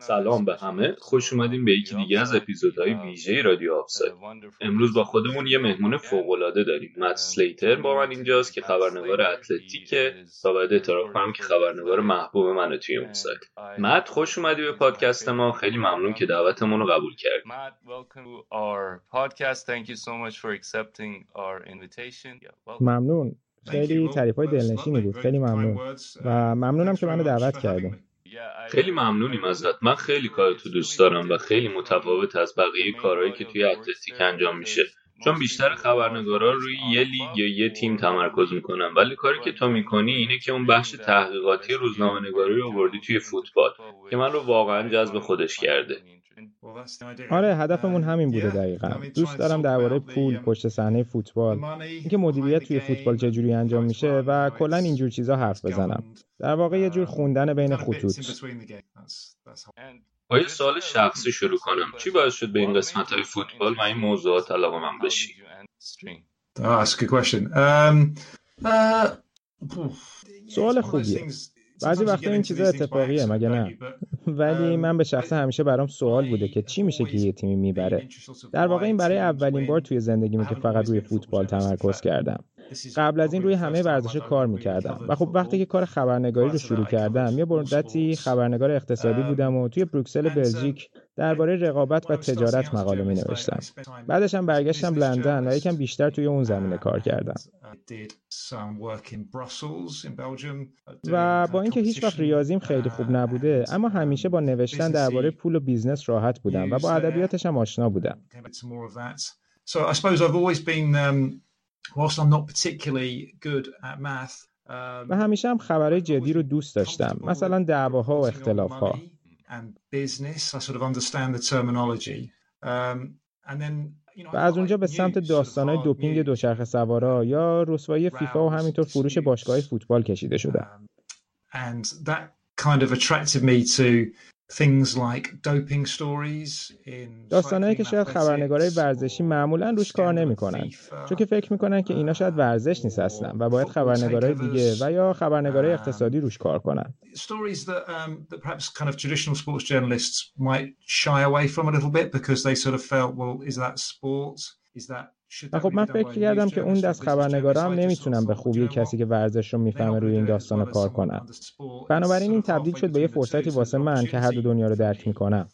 سلام به همه. خوش اومدیم به یکی دیگه از اپیزودهای ویژه رادیو آفساید امروز با خودمون یه مهمون فوقالعاده داریم. مت سلیتر با من اینجاست که خبرنگار اتلتیکه و باید اعتراف کنم که خبرنگار محبوب منه توی اون سایت. مت خوش اومدی به پادکست ما. خیلی ممنون که دعوتمون رو قبول کردی. ممنون. خیلی تعریف های دلنشینی بود. خیلی ممنون. و ممنونم که منو دعوت کردیم خیلی ممنونیم ازت. من خیلی کارتو دوست دارم و خیلی متفاوت از بقیه کارهایی که توی اتلتیک انجام میشه. چون بیشتر خبرنگارا روی یه لیگ یا یه تیم تمرکز می‌کنن. ولی کاری که تو می‌کنی اینه که اون بخش تحقیقاتی روزنامه نگاری رو آوردی توی فوتبال که من رو واقعا جذب خودش کرده. آره هدفمون همین بوده دقیقا. دوست دارم درباره پول پشت صحنه فوتبال. اینکه مدیریت توی فوتبال چجوری انجام میشه و کلا اینجور چیزا حرف بزنم. در واقع یه جور خوندن بین خطوط. با یه سوال شخصی شروع کنم. چی باعث شد به این قسمت های فوتبال و این موضوعات علاقه من بشی؟ سوال خوبیه. بعضی وقتا این چیزا اتفاقیه مگه نه؟ ولی من به شخصه همیشه برام سوال بوده که چی میشه که یه تیمی می‌بره؟ در واقع این برای اولین بار توی زندگیمه که فقط روی فوتبال تمرکز کردم. قبل از این روی همه ورزش کار می‌کردم. و خب وقتی که کار خبرنگاری رو شروع کردم یه مدتی خبرنگار اقتصادی بودم و توی بروکسل بلژیک درباره رقابت و تجارت مقاله می نوشتم بعدش هم برگشتم لندن و یکم بیشتر توی اون زمینه کار کردم. و با اینکه هیچ وقت ریاضیم خیلی خوب نبوده اما همیشه با نوشتن درباره پول و بیزنس راحت بودم و با ادبیاتش هم آشنا بودم. At math و همیشه هم خبرهای جدی رو دوست داشتم. مثلا دعواها و اختلافها. و از اونجا به سمت داستانهای دوپینگ دوچرخه سوارا یا رسوایی فیفا و همینطور فروش باشگاه فوتبال کشیده شدم and that kind of attracted me to things like doping stories in داستانهایی که شاید خبرنگارای ورزشی معمولا روش کار نمیکنن چون که فکر میکنن که اینا شاید ورزش نیست اصلا و باید خبرنگارای دیگه و یا خبرنگارای اقتصادی روش کار کنن stories that um, that perhaps kind of traditional sports journalists might shy away from a little bit because they sort of felt well is that sport is that و خب من فکر کردم که اون دست خبرنگارا هم نمی‌تونم به خوبی کسی که ورزش رو می‌فهمه روی این داستان کار کنم بنابراین این تبدیل شد به یه فرصتی واسه من که هر دو دنیا رو درک می‌کنم.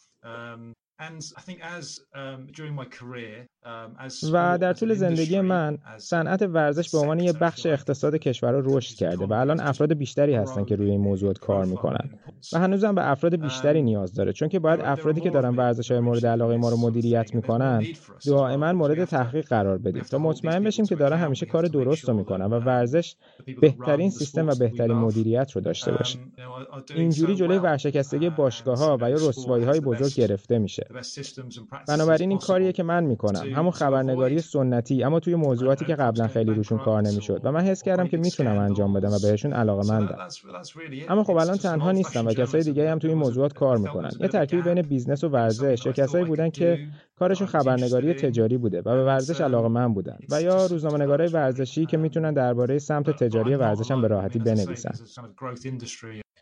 و در طول زندگی من صنعت ورزش به عنوان یه بخش اقتصاد کشور رو رشد کرده و الان افراد بیشتری هستن که روی این موضوعات کار می‌کنن. و هنوزم به افراد بیشتری نیاز داره چون که باید افرادی که دارن ورزش های مورد علاقه ما رو مدیریت می‌کنن دائما مورد تحقیق قرار بدیم. تا مطمئن بشیم که دارن همیشه کار درست رو می‌کنن و ورزش بهترین سیستم و بهترین مدیریت رو داشته باشه. اینجوری جلوی ورشکستگی باشگاه ها و یا رسوایی های بزرگ گرفته میشه. بنابراین این کاریه که من می‌کنم همون خبرنگاری سنتی اما توی موضوعاتی که قبلا خیلی روشون کار نمی‌شد و من حس کردم که می‌تونم انجام بدم و بهشون علاقه مندم اما خب الان تنها نیستم و کسای دیگه هم توی این موضوعات کار می‌کنن. یه ترکیبی بین بیزنس و ورزش یا کسایی بودن که کارشون خبرنگاری تجاری بوده و به ورزش علاقه‌مند بودن و یا روزنامه‌نگارای ورزشی که می‌تونن درباره سمت تجاری ورزش هم به راحتی بنویسن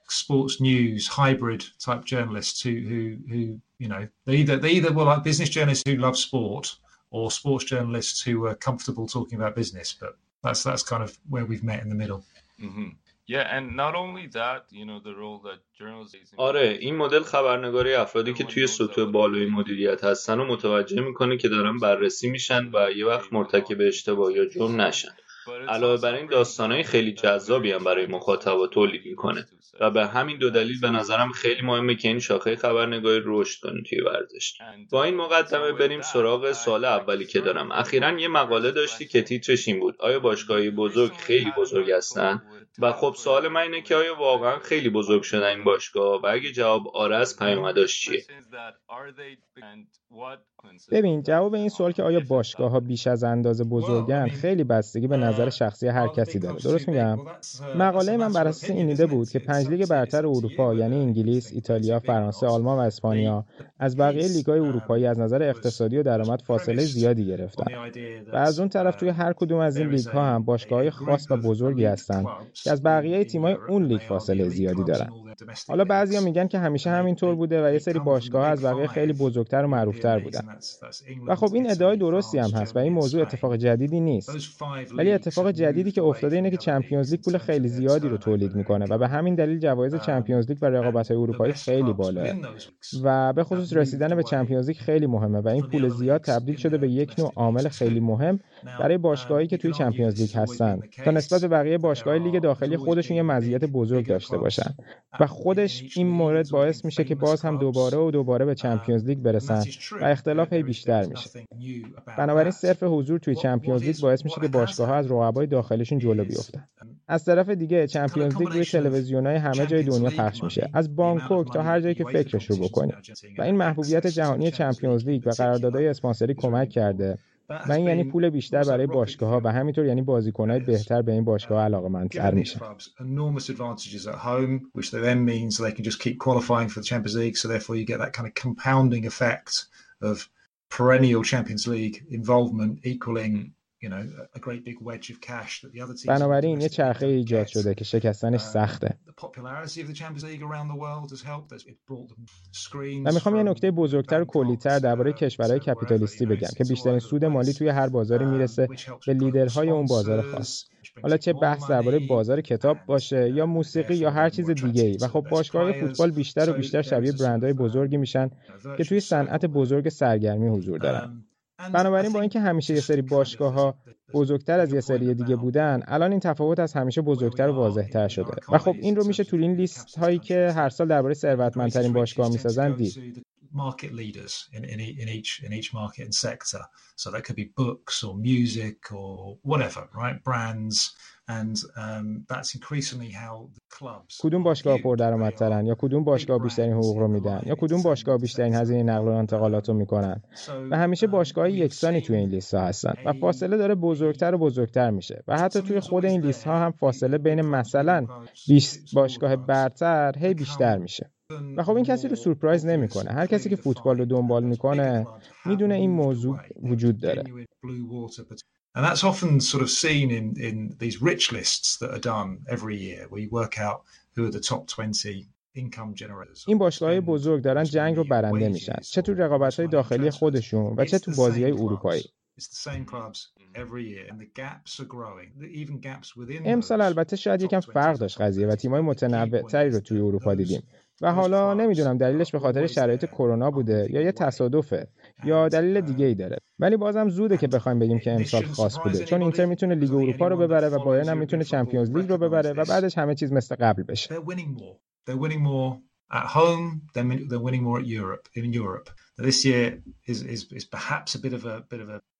sports news hybrid type journalists who who who you know they either they either were like business journalists who love sport or sports journalists who were comfortable talking about business but that's that's kind of where we've met in the middle mm-hmm. Yeah, and not only that, you know, the role that journalism آره این مدل خبرنگاری افرادی که توی سطوح بالای مدیریت هستن و متوجه می‌کنه که دارن بررسی میشن و یه وقت مرتکب اشتباه یا جرم نشن علاوه بر این داستانهای خیلی جذابی هم برای مخاطبا تولید می‌کنه. و به همین دو دلیل به نظرم خیلی مهمه که این شاخه خبرنگاری رشد کنه توی ورزش. با این مقدمه بریم سراغ سال اولی که دارم. اخیرا یه مقاله داشتی که تیترش این بود. آیا باشگاهی بزرگ خیلی بزرگ هستن؟ و خب سوال من اینه که آیا واقعا خیلی بزرگ شدن این باشگاه؟ و اگه جواب آره است پیامداش چیه؟ ببین جواب این سوال که آیا باشگاه ها بیش از اندازه بزرگن؟ خیلی بستگی به نظر شخصی هر کسی داره. درست میگم؟ مقاله من بر اساس این ایده بود که پنج لیگ برتر اروپا یعنی انگلیس ایتالیا فرانسه آلمان و اسپانیا. از بقیه لیگ‌های اروپایی از نظر اقتصادی و درآمد فاصله زیادی گرفتن. و از اون طرف توی هر کدوم از این لیگ ها هم باشگاه‌های خاص و بزرگی هستن که از بقیه تیم‌های اون لیگ فاصله زیادی دارن. حالا بعضیا میگن که همیشه همینطور بوده و یه سری باشگاه از بقیه خیلی بزرگتر و معروفتر بودن و خب این ادعای درستی هم هست و این موضوع اتفاق جدیدی نیست. ولی اتفاق جدیدی که افتاده اینه که چمپیونز لیگ پول خیلی زیادی رو تولید می‌کنه و به همین دلیل جوایز چمپیونز لیگ و رقابت‌های اروپایی خیلی بالاه و به خصوص رسیدن به چمپیونز لیگ خیلی مهمه و این پول زیاد تبدیل شده به یک نوع عامل خیلی مهم برای باشگاهایی که توی چمپیونز لیگ هستن. تا نسبت به بقیه باشگاه لیگ داخلی خودشون یه مزیت بزرگ داشته باشن. و خودش این مورد باعث میشه که باز هم دوباره و دوباره به چمپیونز لیگ برسن و اختلاف هی بیشتر میشه. بنابراین صرف حضور توی چمپیونز لیگ باعث میشه که باشگاه ها از رقبای داخلیشون جلو بیفتن. از طرف دیگه چمپیونز لیگ روی تلویزیون‌های همه جای دنیا پخش میشه. از بانکوک تا هر جایی که فکرش رو بکنی. و این محبوبیت جهانی چمپیونز لیگ و قراردادهای اسپانسری کمک کرده. و این یعنی پول بیشتر برای باشگاه ها و همینطور یعنی بازیکنهای بهتر به این باشگاه علاقه مندتر میشن enormous advantages at home which then means they can just keep qualifying for the Champions League so therefore you get that kind of compounding effect of perennial Champions League involvement equaling بنابراین یه چرخه ایجاد شده که شکستنش سخته. و می‌خوام یه نکته بزرگتر و کلیتر درباره کشورهای کپیتالیستی بگم که بیشترین سود مالی توی هر بازاری می‌رسه به لیدرهای اون بازار خاص. حالا چه بحث درباره بازار کتاب باشه یا موسیقی یا هر چیز دیگه ای و خب باشگاه فوتبال بیشتر و بیشتر شبیه برندهای بزرگی میشن که توی صنعت بزرگ سرگرمی حضور دارن. بنابراین با اینکه همیشه یه سری باشگاه ها بزرگتر از یه سری دیگه بودن الان این تفاوت از همیشه بزرگتر و واضحتر شده. و خب این رو میشه تو این لیست هایی که هر سال درباره ثروتمندترین باشگاه می‌سازن دید. Market leaders in, in, in each in each market and sector. So that could be books or music or whatever, right? Brands and um, that's increasingly how the clubs. کدوم باشگاه پردرآمدترن یا کدوم باشگاه بیشترین حقوق رو میدن یا کدوم باشگاه بیشترین هزینه نقل و انتقالات رو می‌کنن و همیشه باشگاه یکسانی توی این لیست ها هستن و فاصله داره بزرگتر و بزرگتر میشه و حتی توی خود این لیست ها هم فاصله بین مثلا 20 باشگاه برتر هی بیشتر میشه و خب این کسی رو سورپرایز نمی‌کنه. هر کسی که فوتبال رو دنبال می‌کنه می‌دونه این موضوع وجود داره. And that's often sort of seen in, in these rich lists that are done every year, where you work out who are the top 20 income generators. این باشگاه بزرگ دارن جنگ رو برنده میشن. چه تو رقابت های داخلی خودشون و چه تو بازی های اروپایی. امسال البته شاید یکم فرق داشت قضیه و تیمای متنوع تری رو توی اروپا دیدیم. و حالا نمی‌دونم دلیلش به خاطر شرایط کرونا بوده یا یه تصادفه یا دلیل دیگه ای داره ولی بازم زوده که بخوایم بگیم که امسال خاص بوده چون اینتر می‌تونه لیگ اروپا رو ببره و بایرن هم می‌تونه چمپیونز لیگ رو ببره و بعدش همه چیز مثل قبل بشه at home than they're winning more at Europe in Europe. This year is, is, is perhaps a bit of a bit of a bit different.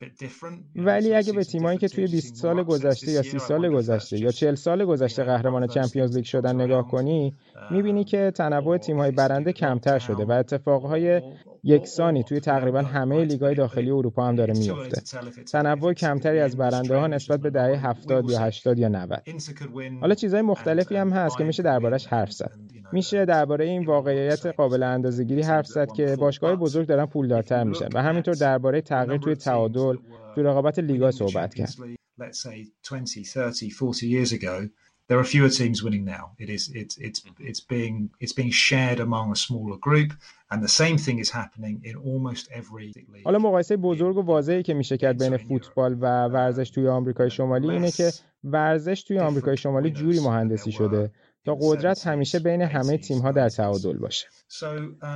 ولی اگه به تیمایی که توی 20 سال گذشته یا 30 سال گذشته یا 40 سال گذشته قهرمان چمپیونز لیگ شدن نگاه کنی می‌بینی که تنوع تیم‌های برنده کمتر شده و اتفاقهای یکسانی توی تقریبا همه لیگ‌های داخلی اروپا هم داره میفته. تنوع کمتری از برنده ها نسبت به دهه 70 یا 80 یا 90. حالا چیزهای مختلفی هم هست که میشه دربارش حرف زد. میشه درباره این واقعیت قابل اندازه‌گیری حرف زد که باشگاه بزرگ دارن پولدارتر میشن و همینطور درباره تغییر توی تعادل تو رقابت لیگا صحبت کرد. There are fewer teams winning now. It is it's it's it's being it's being shared among a smaller group and the same thing is happening in almost every league. حالا مقایسه بزرگ و واضحی که میشه کرد بین فوتبال و ورزش توی آمریکای شمالی اینه که ورزش توی آمریکای شمالی جوری مهندسی شده تا قدرت همیشه بین همه تیم‌ها در تعادل باشه.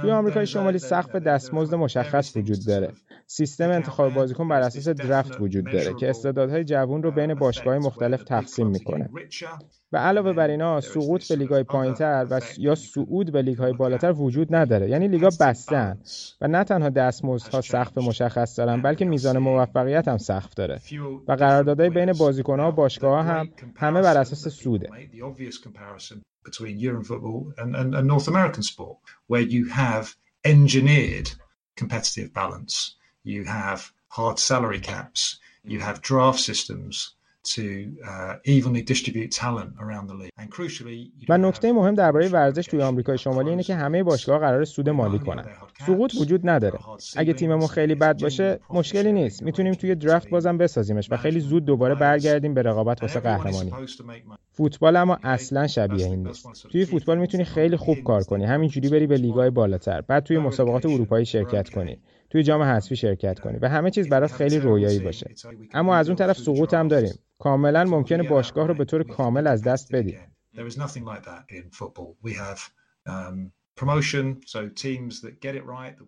توی آمریکای شمالی سقف دستمزد مشخص وجود داره. سیستم انتخاب بازیکن بر اساس درفت وجود داره که استعدادهای جوون رو بین باشگاه‌های مختلف تقسیم می‌کنه. و علاوه بر اینا سقوط به لیگ‌های پایینتر و یا صعود به لیگ‌های بالاتر وجود نداره. یعنی لیگ‌ها بستن و نه تنها دستمزدها سقف مشخص دارن بلکه میزان موفقیت هم سقف داره. و قراردادهای بین بازیکن‌ها و باشگاه‌ها هم همه بر اساس سوده. competitive balance. Have hard salary caps. You have draft systems to evenly distribute talent around the league. And crucially, و نکته مهم درباره ورزش توی آمریکای شمالی اینه که همه باشگاه قرار سود مالی کنن. سقوط وجود نداره. اگه تیممون خیلی بد باشه، مشکلی نیست. می‌تونیم توی درافت بازم بسازیمش و خیلی زود دوباره برگردیم به رقابت واسه قهرمانی. فوتبال اما اصلا شبیه این نیست. توی فوتبال می‌تونی خیلی خوب کار کنی. همینجوری بری به لیگ‌های بالاتر. بعد توی مسابقات اروپایی شرکت کنی. توی جام حذفی شرکت کنی و همه چیز برات خیلی رویایی باشه. اما از اون طرف سقوط هم داریم. کاملا ممکنه باشگاه رو به طور کامل از دست بدی.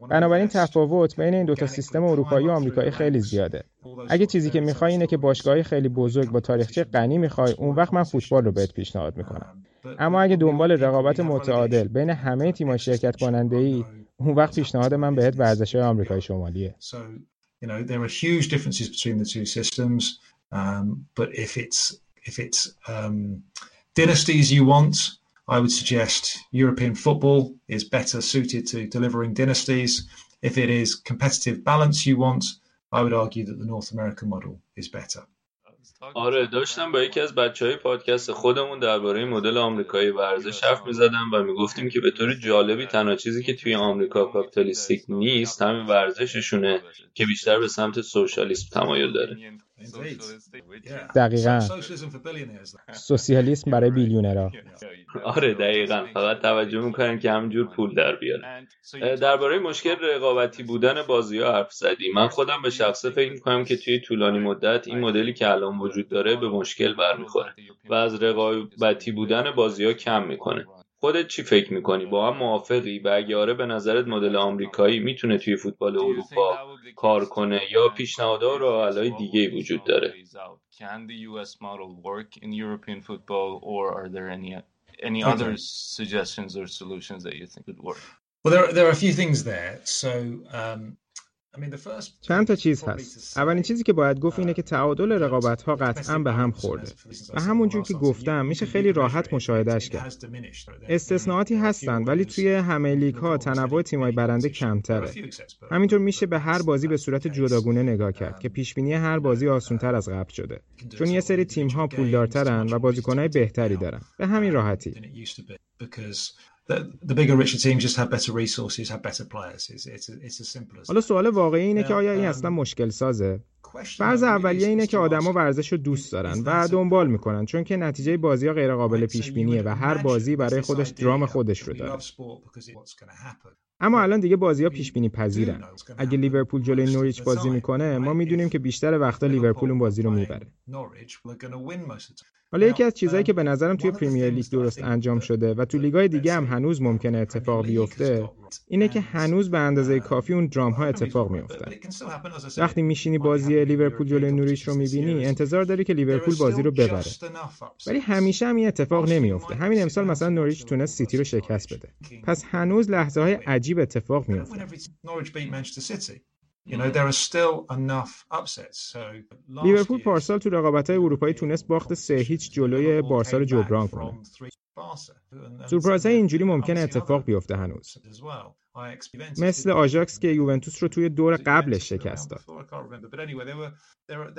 بنابراین تفاوت بین این دوتا سیستم اروپایی و آمریکایی خیلی زیاده. اگه چیزی که می‌خوای اینه که باشگاهی خیلی بزرگ با تاریخچه غنی می‌خوای اون وقت من فوتبال رو بهت پیشنهاد می‌کنم. اما اگه دنبال رقابت متعادل بین همه تیم‌های شرکت کننده ای اون وقت پیشنهاد من بهت ورزش های آمریکای شمالیه. You know, there are huge differences between the two systems, um, but if it's if it's um, dynasties you want, I would suggest European football is better suited to delivering dynasties. If it is competitive balance you want, I would argue that the North American model is better. آره داشتم با یکی از بچه های پادکست خودمون درباره مدل آمریکایی ورزش حرف میزدم و میگفتیم که به طور جالبی تنها چیزی که توی آمریکا کاپیتالیستیک نیست همین ورزششونه که بیشتر به سمت سوشالیسم تمایل داره دقیقا. سوسیالیسم برای بیلیونرها آره دقیقا. فقط توجه می‌کنن که همجور پول در بیارن درباره مشکل رقابتی بودن بازی ها حرف زدی. من خودم به شخصه فکر می‌کنم که توی طولانی مدت این مدلی که الان وجود داره به مشکل برمیخوره و از رقابتی بودن بازی ها کم می‌کنه. خودت چی فکر می‌کنی با هم موافقی و اگه آره به نظرت مدل آمریکایی می‌تونه توی فوتبال اروپا کار کنه یا پیشنهادها و راهحلهای دیگه وجود داره? Well, there, there are a few things there. So, um, چند تا چیز هست. اولین چیزی که باید گفت اینه که تعادل رقابت ها قطعا به هم خورده. و همونجور که گفتم میشه خیلی راحت مشاهدهش کرد. استثناءاتی هستن ولی توی همه لیگ ها تنوع تیمای برنده کمتره. همینطور میشه به هر بازی به صورت جداگونه نگاه کرد که پیشبینی هر بازی آسونتر از قبل شده. چون یه سری تیم ها پولدارترن و بازیکنهای بهتری دارن. به همین راحتی. The, bigger richer teams just have better resources, have better players. It's, it's, it's as simple as حالا سوال واقعی اینه که آیا این اصلا مشکل سازه؟ فرض اولیه اینه که آدما ورزش رو دوست دارن و دنبال می‌کنن چون که نتیجه بازی ها غیر قابل پیش بینیه و هر بازی برای خودش درام خودش رو داره. اما الان دیگه بازی ها پیش بینی پذیرن. اگه لیورپول جلوی نوریچ بازی می‌کنه ما می‌دونیم که بیشتر وقتا لیورپول اون بازی رو می‌بره. حالا یکی از چیزهایی که به نظرم توی پریمیر لیگ درست انجام شده و تو لیگای دیگه هم هنوز ممکنه اتفاق بیفته اینه که هنوز به اندازه کافی اون درام ها اتفاق میافتن وقتی میشینی بازی لیورپول جلوی نوریچ رو می‌بینی انتظار داری که لیورپول بازی رو ببره. ولی همیشه هم این اتفاق نمیافته. همین امسال مثلا نوریچ تونست سیتی رو شکست بده. پس هنوز لحظه های عجیب اتفاق میافته. لیورپول پارسال تو رقابت‌های اروپایی تونست باخت سه هیچ جلوی بارسا رو جبران کنه. سورپرایزهای اینجوری ممکنه اتفاق بیفته هنوز. مثل آژاکس که یوونتوس رو توی دور قبلش شکست داد.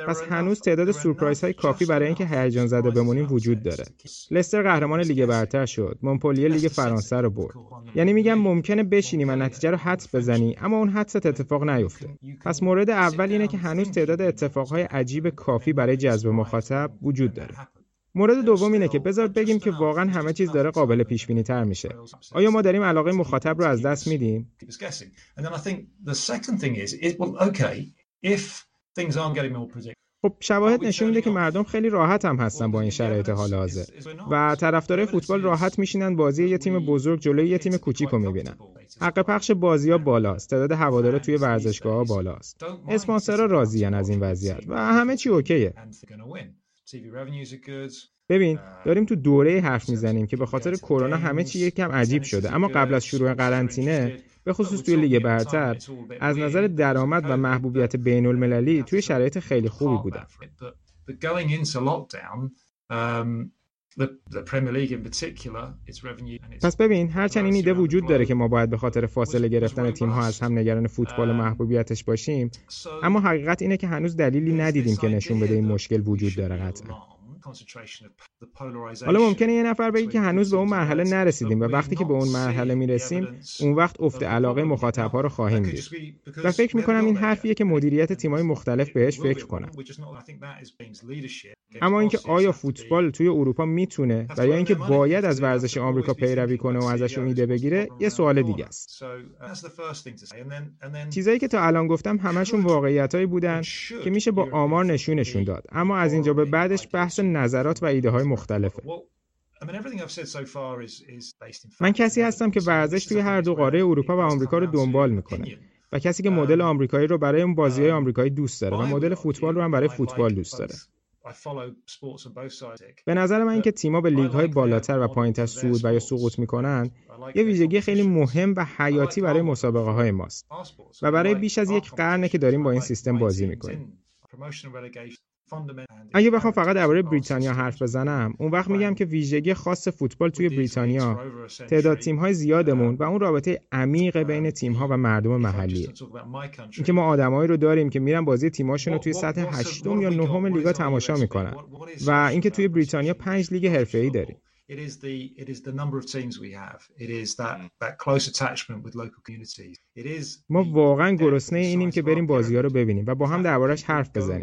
پس هنوز تعداد سورپرایز های کافی برای اینکه هیجان زده بمونیم وجود داره. لستر قهرمان لیگ برتر شد. مونپلیه لیگ فرانسه رو برد. یعنی میگم ممکنه بشینی و نتیجه رو حدس بزنی اما اون حدست اتفاق نیفته. پس مورد اول اینه که هنوز تعداد اتفاقهای عجیب کافی برای جذب مخاطب وجود داره. مورد دوم اینه که بذار بگیم که واقعا همه چیز داره قابل پیش بینی تر میشه. آیا ما داریم علاقه مخاطب رو از دست میدیم؟ خب شواهد نشون میده که مردم خیلی راحت هم هستن با این شرایط حال حاضر. و طرفدارای فوتبال راحت میشینن بازی یه تیم بزرگ جلوی یه تیم کوچیک رو می‌بینن. حق پخش بازی ها بالاست. تعداد هوادارا توی ورزشگاه ها بالاست. اسپانسرها راضیان از این وضعیت. و همه چی اوکیه. ببین داریم تو دوره حرف می‌زنیم که به خاطر کرونا همه چی یکم عجیب شده. اما قبل از شروع قرنطینه به خصوص توی لیگ برتر از نظر درآمد و محبوبیت بین المللی توی شرایط خیلی خوبی بودن پس ببین هرچند این ایده وجود داره که ما باید به خاطر فاصله گرفتن تیم ها از هم نگران فوتبال و محبوبیتش باشیم. اما حقیقت اینه که هنوز دلیلی ندیدیم که نشون بده این مشکل وجود داره قطعا. حالا ممکنه یه نفر بگه که هنوز به اون مرحله نرسیدیم و وقتی که به اون مرحله می‌رسیم اون وقت افت علاقه مخاطبها رو خواهیم دید. و فکر می‌کنم این حرفیه که مدیریت تیمای مختلف بهش فکر کنن. اما اینکه آیا فوتبال توی اروپا می‌تونه و یا اینکه باید از ورزش آمریکا پیروی کنه و ازش ایده بگیره یه سوال دیگه است. چیزایی که تا الان گفتم همشون واقعیتایی بودن که میشه با آمار نشونشون داد. اما از اینجا به بعدش بحث نظرات و ایده های مختلفه من کسی هستم که ورزش توی هر دو قاره اروپا و آمریکا رو دنبال می‌کنه. و کسی که مدل آمریکایی رو برای اون بازی های آمریکایی دوست داره و مدل فوتبال رو هم برای فوتبال دوست داره. به نظر من اینکه تیم‌ها به لیگ‌های بالاتر و پایینتر صعود و یا سقوط می‌کنن یه ویژگی خیلی مهم و حیاتی برای مسابقه های ماست. و برای بیش از یک قرنه که داریم با این سیستم بازی می‌کنیم. اگه بخوام فقط درباره بریتانیا حرف بزنم اون وقت میگم که ویژگی خاص فوتبال توی بریتانیا. تعداد تیم‌های زیادمون و اون رابطه عمیق بین تیم‌ها و مردم محلی. اینکه ما آدمایی رو داریم که میرن بازی تیم‌هاشون رو توی سطح هشتم یا نهم لیگا تماشا می‌کنن. و اینکه توی بریتانیا پنج لیگ حرفه‌ای داریم. It is the it is the number of teams we have. It is that that close attachment with local communities. It is ما واقعا گرسنه اینیم که بریم بازی ها رو ببینیم و با هم دربارش حرف بزنیم.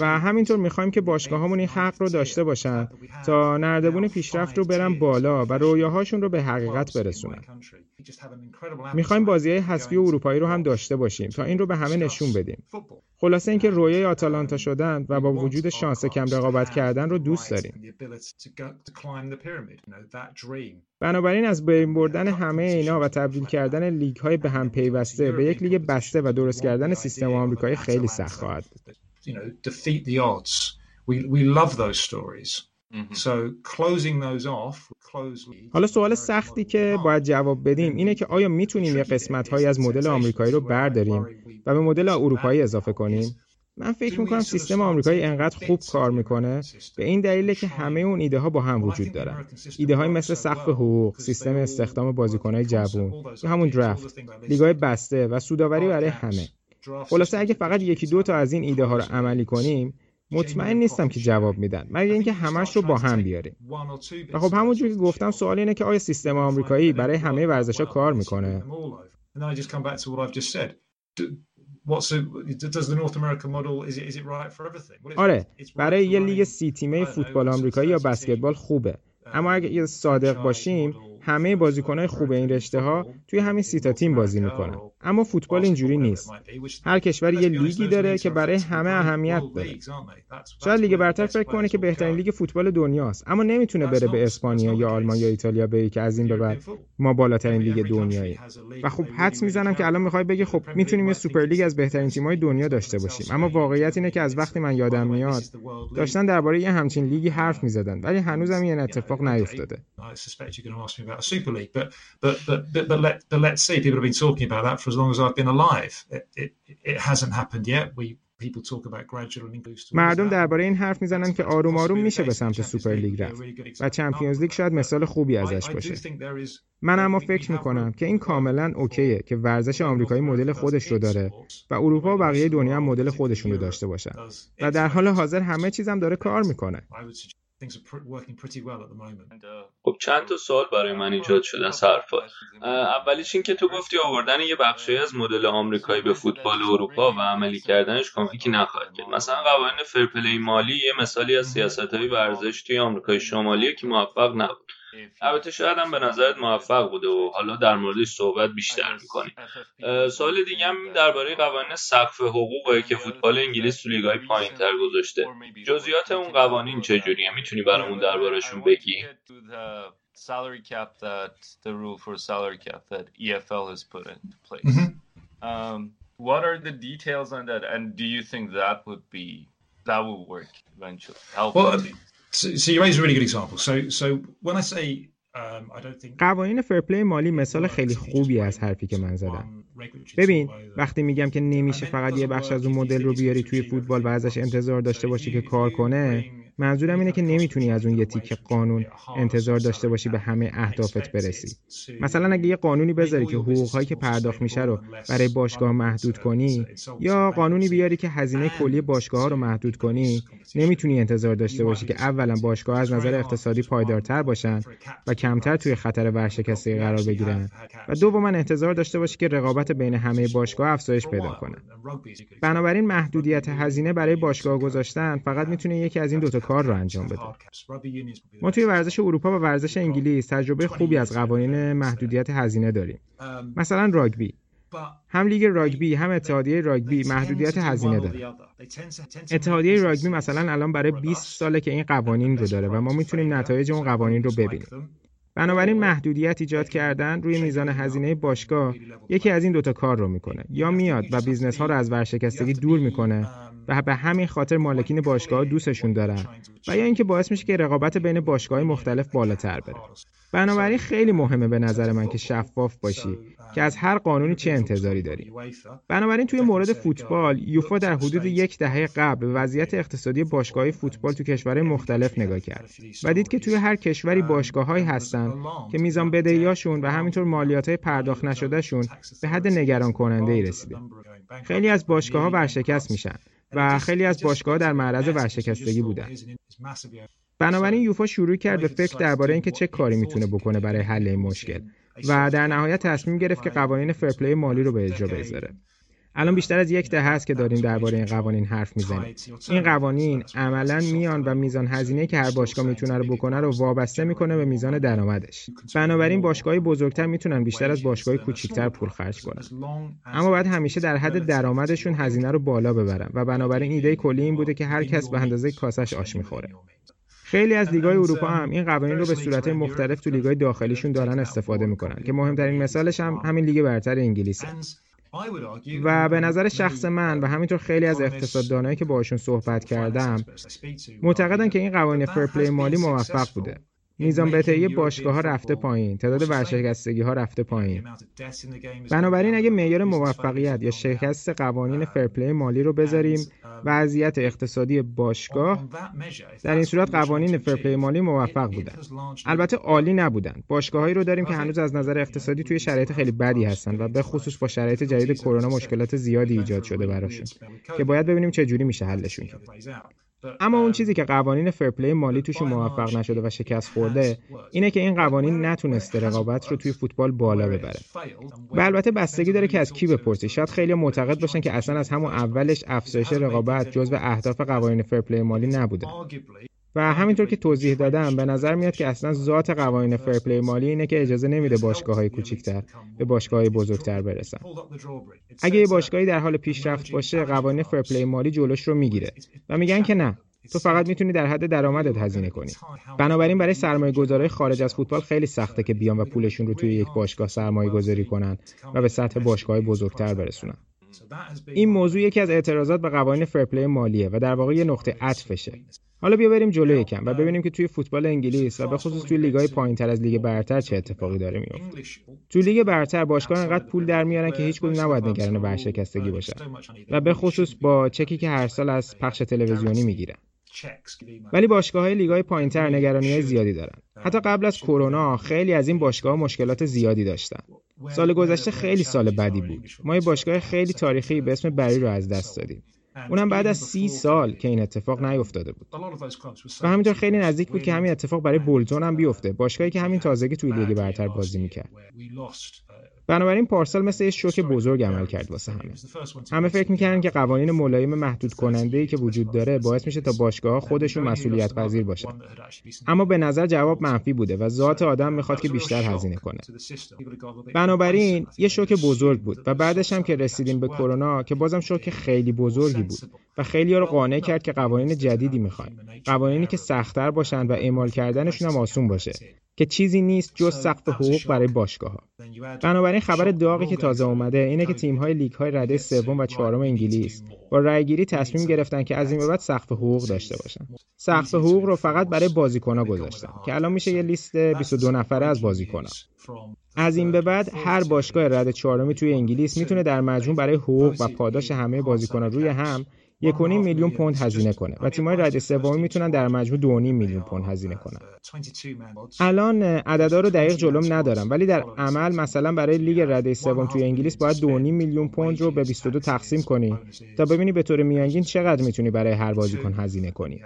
و همینطور می‌خوایم که باشگاهامون این حق رو داشته باشن تا نردبون پیشرفت رو برن بالا و رویاهاشون رو به حقیقت برسونن. می‌خوایم بازی های حذفی اروپایی رو هم داشته باشیم تا این رو به همه نشون بدیم. خلاصه اینکه رویای آتالانتا شدن و با وجود شانس کم رقابت کردن رو دوست داریم. بنابراین از بین بردن همه اینا و تبدیل کردن لیگ های به هم پیوسته به یک لیگ بسته و درست کردن سیستم آمریکایی خیلی سخت خواهد بود. حالا سوال سختی که باید جواب بدیم اینه که آیا می‌تونیم یه قسمت هایی از مدل آمریکایی رو برداریم و به مدل اروپایی اضافه کنیم؟ من فکر می‌کنم سیستم آمریکایی انقدر خوب کار می‌کنه. به این دلیله که همه اون ایده ها با هم وجود دارن. ایده های مثل سقف حقوق سیستم استخدام بازیکنهای جوون یا همون درفت لیگای بسته و سوداوری برای همه. خلاصه اگه فقط یکی دو تا از این ایده ها رو عملی کنیم مطمئن نیستم که جواب میدن. مگر اینکه همش رو با هم بیاریم. و خب همونجور که گفتم سوال اینه که آیا سیستم آمریکایی برای همه ورزش‌ها کار می‌کنه؟ آره. برای یه لیگ سی تیمه فوتبال آمریکایی یا بسکتبال خوبه. اما اگه صادق باشیم همه بازیکنهای خوب این رشته ها توی همین سی تا تیم بازی می‌کنن. اما فوتبال اینجوری نیست. هر کشور یه لیگی داره که برای همه اهمیت داره. شاید لیگ برتر فکر کنه که بهترین لیگ فوتبال دنیاست اما نمی‌تونه بره به اسپانیا یا آلمان یا ایتالیا بگه که از این به بعد ما بالاترین لیگ دنیاییم و خب حدس می‌زنم که الان می‌خوای بگی خب می‌تونیم یه سوپر لیگ از بهترین تیم‌های دنیا داشته باشیم. اما واقعیت اینه که از وقتی من یادم میاد داشتن درباره یه همچین لیگی حرف می‌زدن ولی هنوزم این اتفاق نیفتاده. About a Super League, but but but but, but let but let's see. People have been talking about that for as long as I've been alive. It it, it hasn't happened yet. We مردم درباره این حرف می‌زنن که آروم آروم میشه به سمت سوپر لیگ رفت. و چمپیونز لیگ شاید مثال خوبی ازش باشه. من اما فکر می‌کنم که این کاملا اوکیه که ورزش آمریکایی مدل خودش رو داره و اروپا و بقیه دنیا مدل خودشون رو داشته باشن. و در حال حاضر همه چیزم داره کار می‌کنه. خب چند تا سوال برای من ایجاد شده از حرفات اولیش این که تو گفتی آوردن یه بخشی از مدل آمریکایی به فوتبال اروپا و عملی کردنش کمکی نخواهد کرد. مثلا قوانین فرپلی مالی یه مثالی از سیاست های ورزش توی آمریکای شمالی که موفق نبود. البته شاید هم به نظرت موفق بوده و حالا در موردش صحبت بیشتر می‌کنیم. سوال دیگه هم درباره قوانین سقف حقوقه که فوتبال انگلیس تو لیگای پایین تر گذاشته. جزئیات اون قوانین چجوریه؟ می‌تونی برامون بگی؟ has put into place. Mm-hmm. Um, what are the details on that, and do you think that would be that will work eventually? Help well, so, so you raise a really good example. So, so when I say قوانین فرپلی مالی مثال خیلی خوبی از حرفی که من زدم. ببین وقتی میگم که نمیشه فقط یه بخش از اون مدل رو بیاری توی فوتبال و ازش انتظار داشته باشی که کار کنه منظورم اینه که نمی‌تونی از اون یه تیک قانون انتظار داشته باشی به همه اهدافت برسی. مثلا اگه یه قانونی بذاری که حقوقهایی که پرداخت میشه رو برای باشگاه محدود کنی یا قانونی بیاری که هزینه کلی باشگاه رو محدود کنی نمی‌تونی انتظار داشته باشی که اولا باشگاه از نظر اقتصادی پایدارتر باشن و کمتر توی خطر ورشکستگی قرار بگیرن. و دوما انتظار داشته باشی که رقابت بین همه باشگاه افزایش پیدا کنه بنابراین محدودیت هزینه برای باشگاه گذاشتن فقط می‌تونه یکی از این دوتا کار رو انجام بده. ما توی ورزش اروپا و ورزش انگلیس تجربه خوبی از قوانین محدودیت هزینه داریم. مثلا راگبی. هم لیگ راگبی هم اتحادیه راگبی محدودیت هزینه داره. اتحادیه راگبی مثلا الان برای 20 ساله که این قوانین رو داره و ما می‌تونیم نتایج اون قوانین رو ببینیم بنابراین محدودیت ایجاد کردن روی میزان هزینه باشگاه یکی از این دوتا کار رو می‌کنه. یا میاد و business ها رو از ورشکستگی دور می‌کنه. و به همین خاطر مالکین باشگاه دوستشون دارن و یا اینکه باعث میشه که رقابت بین باشگاه مختلف بالاتر بره. بنابراین خیلی مهمه به نظر من که شفاف باشی که از هر قانونی چه انتظاری داری. بنابراین توی مورد فوتبال یوفا در حدود یک دهه قبل به وضعیت اقتصادی باشگاه فوتبال تو کشورهای مختلف نگاه کرد و دید که توی هر کشوری باشگاههایی هستن که میزان بدهیاشون و همینطور مالیات های پرداخت نشدهشون به حد نگران کننده ای رسیده. خیلی از باشگاه ها ورشکست میشن. و خیلی از باشگاه در معرض ورشکستگی بودن. بنابراین یوفا شروع کرد به فکر درباره اینکه چه کاری می‌تونه بکنه برای حل این مشکل و در نهایت تصمیم گرفت که قوانین فرپلی مالی رو به اجرا بذاره الان بیشتر از یک دهه هست که داریم درباره این قوانین حرف می‌زنیم. این قوانین عملا میان و میزان هزینه که هر باشگاه می‌تونه رو بکنه رو وابسته می‌کنه به میزان درآمدش. بنابراین باشگاه بزرگتر می‌تونن بیشتر از باشگاه کوچیکتر پول خرج کنن. اما باید همیشه در حد درآمدشون هزینه رو بالا ببرن و بنابراین ایده کلی این بوده که هر کس به اندازه کاسش آش می‌خوره. خیلی از لیگای اروپا هم این قوانین رو به صورت مختلف تو لیگای داخلیشون دارن استفاده می‌کنن که مهمترین مثالش هم همین لیگ برتر انگلیسه. و به نظر شخص من و همینطور خیلی از اقتصاددانایی که باشون صحبت کردم معتقدن که این قوانین فرپلی مالی موفق بوده. میزان بدهی باشگاه ها رفته پایین. تعداد ورشکستگی ها رفته پایین. بنابراین اگه معیار موفقیت یا شکست قوانین fair play مالی رو بذاریم وضعیت اقتصادی باشگاه در این صورت قوانین fair play مالی موفق بودن. البته عالی نبودن. باشگاهایی رو داریم که هنوز از نظر اقتصادی توی شرایط خیلی بدی هستن و به خصوص با شرایط جدید کرونا مشکلات زیادی ایجاد شده براشون که باید ببینیم چه جوری میشه حلشون. کرد اما اون چیزی که قوانین fair play مالی توشون موفق نشده و شکست خورده اینه که این قوانین نتونسته رقابت رو توی فوتبال بالا ببره. و البته بستگی داره که از کی بپرسی شاید خیلی معتقد باشن که اصلا از همون اولش افزایش رقابت جزو اهداف قوانین fair play مالی نبوده. و همینطور که توضیح دادم به نظر میاد که اصلا ذات قوانین fair play مالی اینه که اجازه نمیده باشگاه های کوچیکتر به باشگاه های بزرگتر برسن. اگه یه باشگاهی در حال پیشرفت باشه قوانین fair play مالی جلوش رو می‌گیره و میگن که نه تو فقط می‌تونی در حد درآمدت هزینه کنی. بنابراین برای سرمایه گذارای خارج از فوتبال خیلی سخته که بیان و پولشون رو توی یک باشگاه سرمایه گذاری کنن و به سطح باشگاه بزرگتر برسونن. این موضوع یکی از اعتراضات به قوانین fair play مالیه و در واقع یه نقطه ضعفشه. حالا بیا بریم جلو یکم و ببینیم که توی فوتبال انگلیس و به خصوص توی لیگای پایینتر از لیگ برتر چه اتفاقی داره میفته توی لیگ برتر باشگاه انقدر پول در میارن که هیچ کدوم نباید نگران ورشکستگی باشن. و به خصوص با چکی که هر سال از پخش تلویزیونی می‌گیرن. ولی باشگاه های لیگای پایینتر نگرانی های زیادی دارن. حتی قبل از کرونا خیلی از این باشگاه مشکلات زیادی داشتن. سال گذشته خیلی سال بدی بود. ما یه باشگاه خیلی تاریخی به اسم بری رو از دست دادیم. اونم بعد از سی سال که این اتفاق نیفتاده بود. و همینطور خیلی نزدیک بود که همین اتفاق برای بولتون هم بیفته. باشگاهی که همین تازگی توی لیگ برتر بازی می‌کرد. بنابراین پارسال مثل یه شوک بزرگ عمل کرد واسه همه. همه فکر می‌کردن که قوانین ملایم محدود کننده ای که وجود داره باعث میشه تا باشگاه خودشون مسئولیت پذیر باشن اما به نظر جواب منفی بوده و ذات آدم می‌خواد که بیشتر هزینه کنه. بنابراین یه شوک بزرگ بود و بعدش هم که رسیدیم به کرونا که بازم شوک خیلی بزرگی بود و خیلی ها رو قانع کرد که قوانین جدیدی می‌خوان قوانینی که سختتر باشن و اعمال کردنشون هم آسون باشه. که چیزی نیست جز سقف حقوق برای باشگاه ها. بنابراین خبر داغی که تازه اومده اینه که تیم های لیگ های رده سوم و چهارم انگلیس با رأیگیری تصمیم گرفتن که از این به بعد سقف حقوق داشته باشن. سقف حقوق رو فقط برای بازیکن ها گذاشتن که الان میشه یه لیست 22 نفره از بازیکن ها. از این به بعد هر باشگاه رده چهارمی توی انگلیس می‌تونه در مجموع برای حقوق و پاداش همه بازیکن روی هم یک میلیون پوند هزینه کنه و تیم‌های رده سومی می‌تونن در مجموع 2.5 میلیون پوند هزینه کنن. الان عددا رو دقیق جلوم ندارم ولی در عمل مثلا برای لیگ رده سوم توی انگلیس باید 2.5 میلیون پوند رو به 22 تقسیم کنی تا ببینی به طور میانگین چقدر می‌تونی برای هر بازیکن هزینه کنی.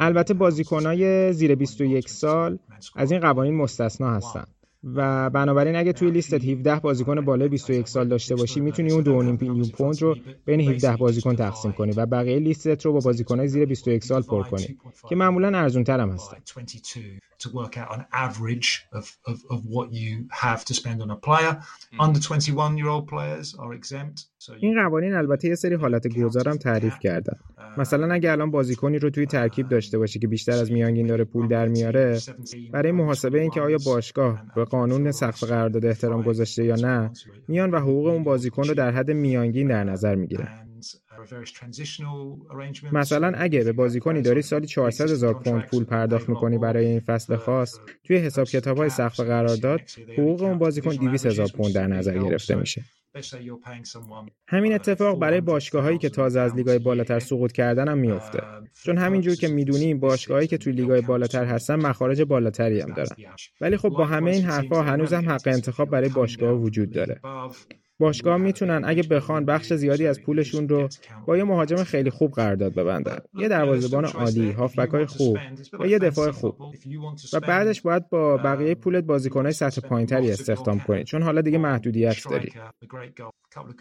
البته بازیکنای زیر 21 سال از این قوانین مستثنا هستن. و بنابراین اگه توی لیستت 17 بازیکن بالای 21 سال داشته باشی می‌تونی اون 2.5 میلیون پوند رو بین 17 بازیکن تقسیم کنی و بقیه لیستت رو با بازیکنای زیر 21 سال پر کنی که معمولا ارزون تر هم هستن to work out an average of, of, of what you have to spend on a player. Under 21 year old players are exempt. این قوانین البته یه سری حالت گذارم تعریف کردن. مثلا اگه الان بازیکنی رو توی ترکیب داشته باشی که بیشتر از میانگین داره پول در میاره برای محاسبه اینکه آیا باشگاه به قانون سقف قرارداد احترام گذاشته یا نه میان و حقوق اون بازیکن رو در حد میانگین در نظر می‌گیرن. مثلا اگه به بازیکنی داری سالی 400 هزار پوند پول پرداخت می‌کنی برای این فصل خاص توی حساب کتاب های سقف قرارداد حقوق اون بازیکن 200 هزار پوند در نظر گرفته میشه همین اتفاق برای باشگاه هایی که تازه از لیگای بالاتر سقوط کردن هم میفته چون همینجور که می‌دونیم باشگاهایی که توی لیگای بالاتر هستن مخارج بالاتری هم دارن. ولی خب با همه این حرفها هنوز هم حق انتخاب برای باشگاه وجود داره. باشگاه می‌تونن اگه بخوان بخش زیادی از پولشون رو با یه مهاجم خیلی خوب قرارداد ببندن. یه دروازه‌بان عالی هافبک‌های خوب و یه دفاع خوب. و بعدش باید با بقیه پولت بازیکن‌های سطح پایینتری استخدام کنی چون حالا دیگه محدودیت داری.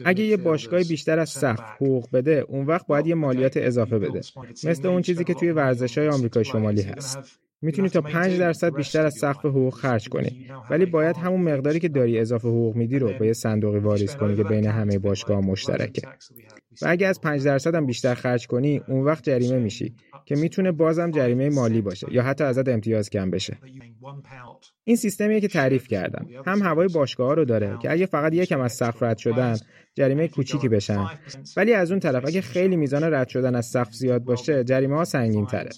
اگه یه باشگاه بیشتر از سقف حقوق بده اون وقت باید یه مالیات اضافه بده. مثل اون چیزی که توی ورزش‌های آمریکای شمالی هست. می‌تونی تا 5 درصد بیشتر از سقف حقوق خرج کنی. ولی باید همون مقداری که داری اضافه حقوق میدی رو به یه صندوقی واریز کنی که بین همه باشگاه مشترکه. و اگه از 5 درصد هم بیشتر خرج کنی اون وقت جریمه میشی که می‌تونه بازم جریمه مالی باشه یا حتی ازت امتیاز کم بشه. این سیستمیه که تعریف کردم. هم هوای باشگاه رو داره که اگه فقط یکم از سقف رد شدن جریمه کوچیکی بشن. ولی از اون طرف اگه خیلی میزان رد شدن از سقف زیاد باشه جریمه ها سنگین تره